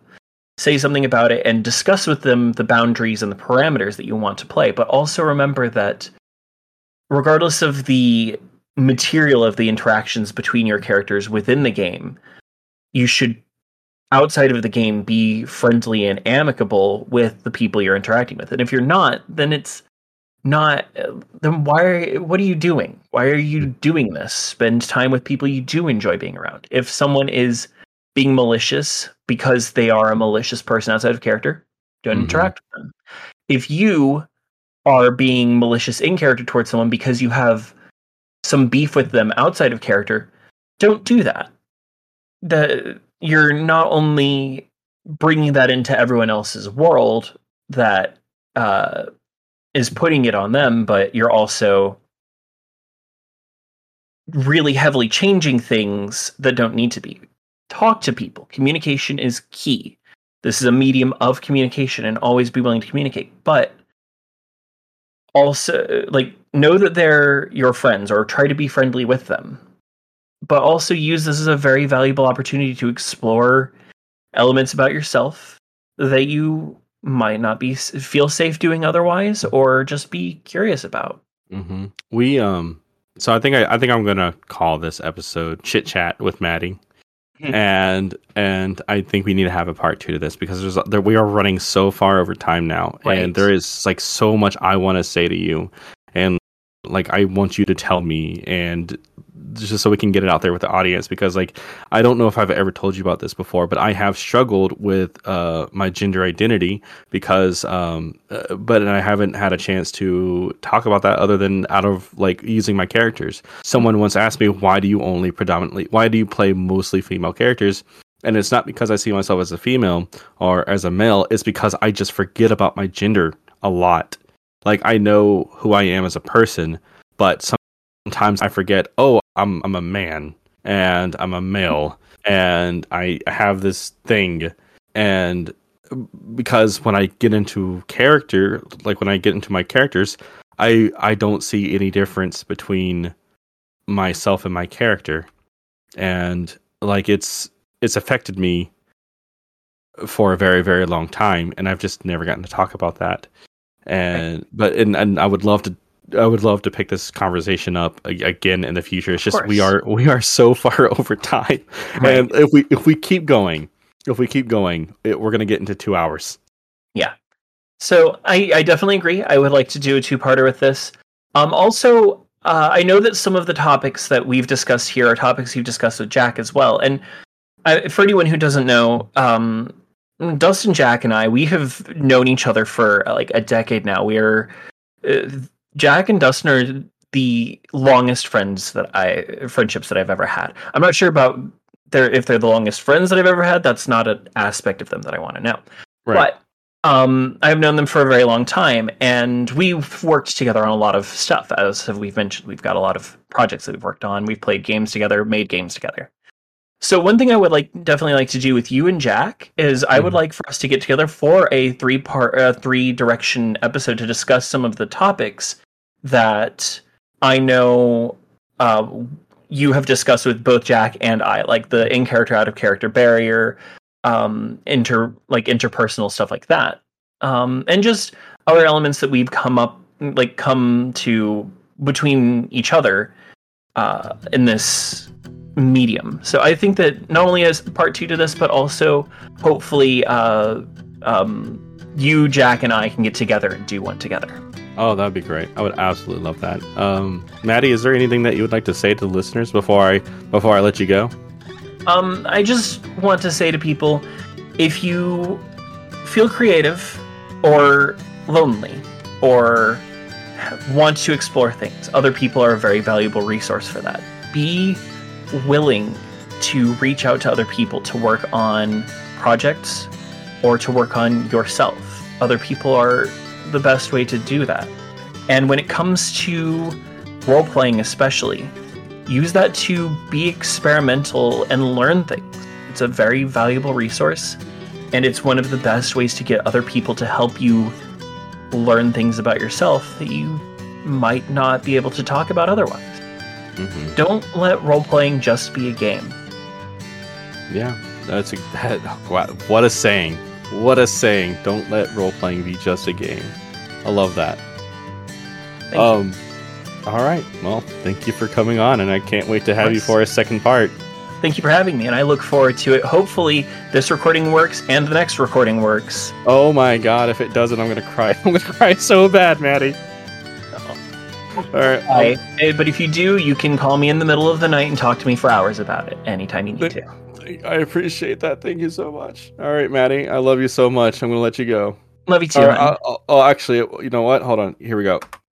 say something about it, and discuss with them the boundaries and the parameters that you want to play. But also remember that regardless of the material of the interactions between your characters within the game, you should outside of the game be friendly and amicable with the people you're interacting with. And if you're not then it's not then why are what are you doing? Why are you doing this? Spend time with people you do enjoy being around. If someone is being malicious because they are a malicious person outside of character don't Mhm. interact with them. If you are being malicious in character towards someone because you have some beef with them outside of character don't do that the you're not only bringing that into everyone else's world that uh, is putting it on them, but you're also really heavily changing things that don't need to be. Talk to people. Communication is key. This is a medium of communication and always be willing to communicate. But also, like, know that they're your friends or try to be friendly with them but also use this as a very valuable opportunity to explore elements about yourself that you might not be feel safe doing otherwise or just be curious about hmm We um. So I think I, I think I'm gonna call this episode "Chit Chat with Maddie,". Hmm. and and I think we need to have a part two to this because there's there we are running so far over time now, Right. and there is like so much I want to say to you, and like I want you to tell me, and just so we can get it out there with the audience because like I don't know if I've ever told you about this before, but I have struggled with uh, my gender identity because, um, uh, but I haven't had a chance to talk about that other than out of like using my characters. Someone once asked me, "Why do you only predominantly? Why do you play mostly female characters?" And it's not because I see myself as a female or as a male. It's because I just forget about my gender a lot. Like I know who I am as a person, but sometimes I forget. Oh, I'm I'm a man and I'm a male and I have this thing and because when I get into character, like when I get into my characters, I I don't see any difference between myself and my character. And like it's it's affected me for a very very long time and I've just never gotten to talk about that. And but and, and I would love to I would love to pick this conversation up again in the future. It's just we are we are so far over time, Right. and if we if we keep going, if we keep going, it, we're gonna get into two hours. Yeah. So I, I definitely agree. I would like to do a two-parter with this. Um, also, uh, I know that some of the topics that we've discussed here are topics you've discussed with Jack as well. And I, for anyone who doesn't know, um, Dustin, Jack, and I we have known each other for like a decade now. We are uh, Jack and Dustin are the longest friends that I friendships that I've ever had. I'm not sure about their if they're the longest friends that I've ever had. That's not an aspect of them that I want to know. But um, I've known them for a very long time, and we've worked together on a lot of stuff. As we've mentioned, we've got a lot of projects that we've worked on. We've played games together, made games together. So one thing I would like definitely like to do with you and Jack is I would Mhm. like for us to get together for a three part, uh, three direction episode to discuss some of the topics that I know uh, you have discussed with both Jack and I, like the in character, out of character barrier, um, inter like interpersonal stuff like that, um, and just other elements that we've come up like come to between each other uh, in this medium. So I think that not only as part two to this, but also hopefully uh, um, you, Jack, and I can get together and do one together. Oh, that'd be great. I would absolutely love that. Um, Maddie, is there anything that you would like to say to the listeners before I before I let you go? Um, I just want to say to people if you feel creative or lonely or want to explore things, other people are a very valuable resource for that. Be willing to reach out to other people to work on projects or to work on yourself. Other people are the best way to do that. And when it comes to role playing, especially, use that to be experimental and learn things. It's a very valuable resource. and it's one of the best ways to get other people to help you learn things about yourself that you might not be able to talk about otherwise. hmm Don't let role playing just be a game. Yeah, that's a, that, what a saying. What a saying. Don't let role playing be just a game. I love that. Thank you. um, all right. Well, thank you for coming on, and I can't wait to have you for a second part. Thank you for having me, and I look forward to it. Hopefully, this recording works and the next recording works. Oh my god, if it doesn't, I'm gonna cry. I'm gonna cry so bad, Maddie. All right. I, but if you do, you can call me in the middle of the night and talk to me for hours about it anytime you need to. I appreciate that. Thank you so much. All right, Maddie. I love you so much. I'm gonna let you go. Love you too. Right. I'll- I'll- oh, actually, you know what? Hold on. Here we go.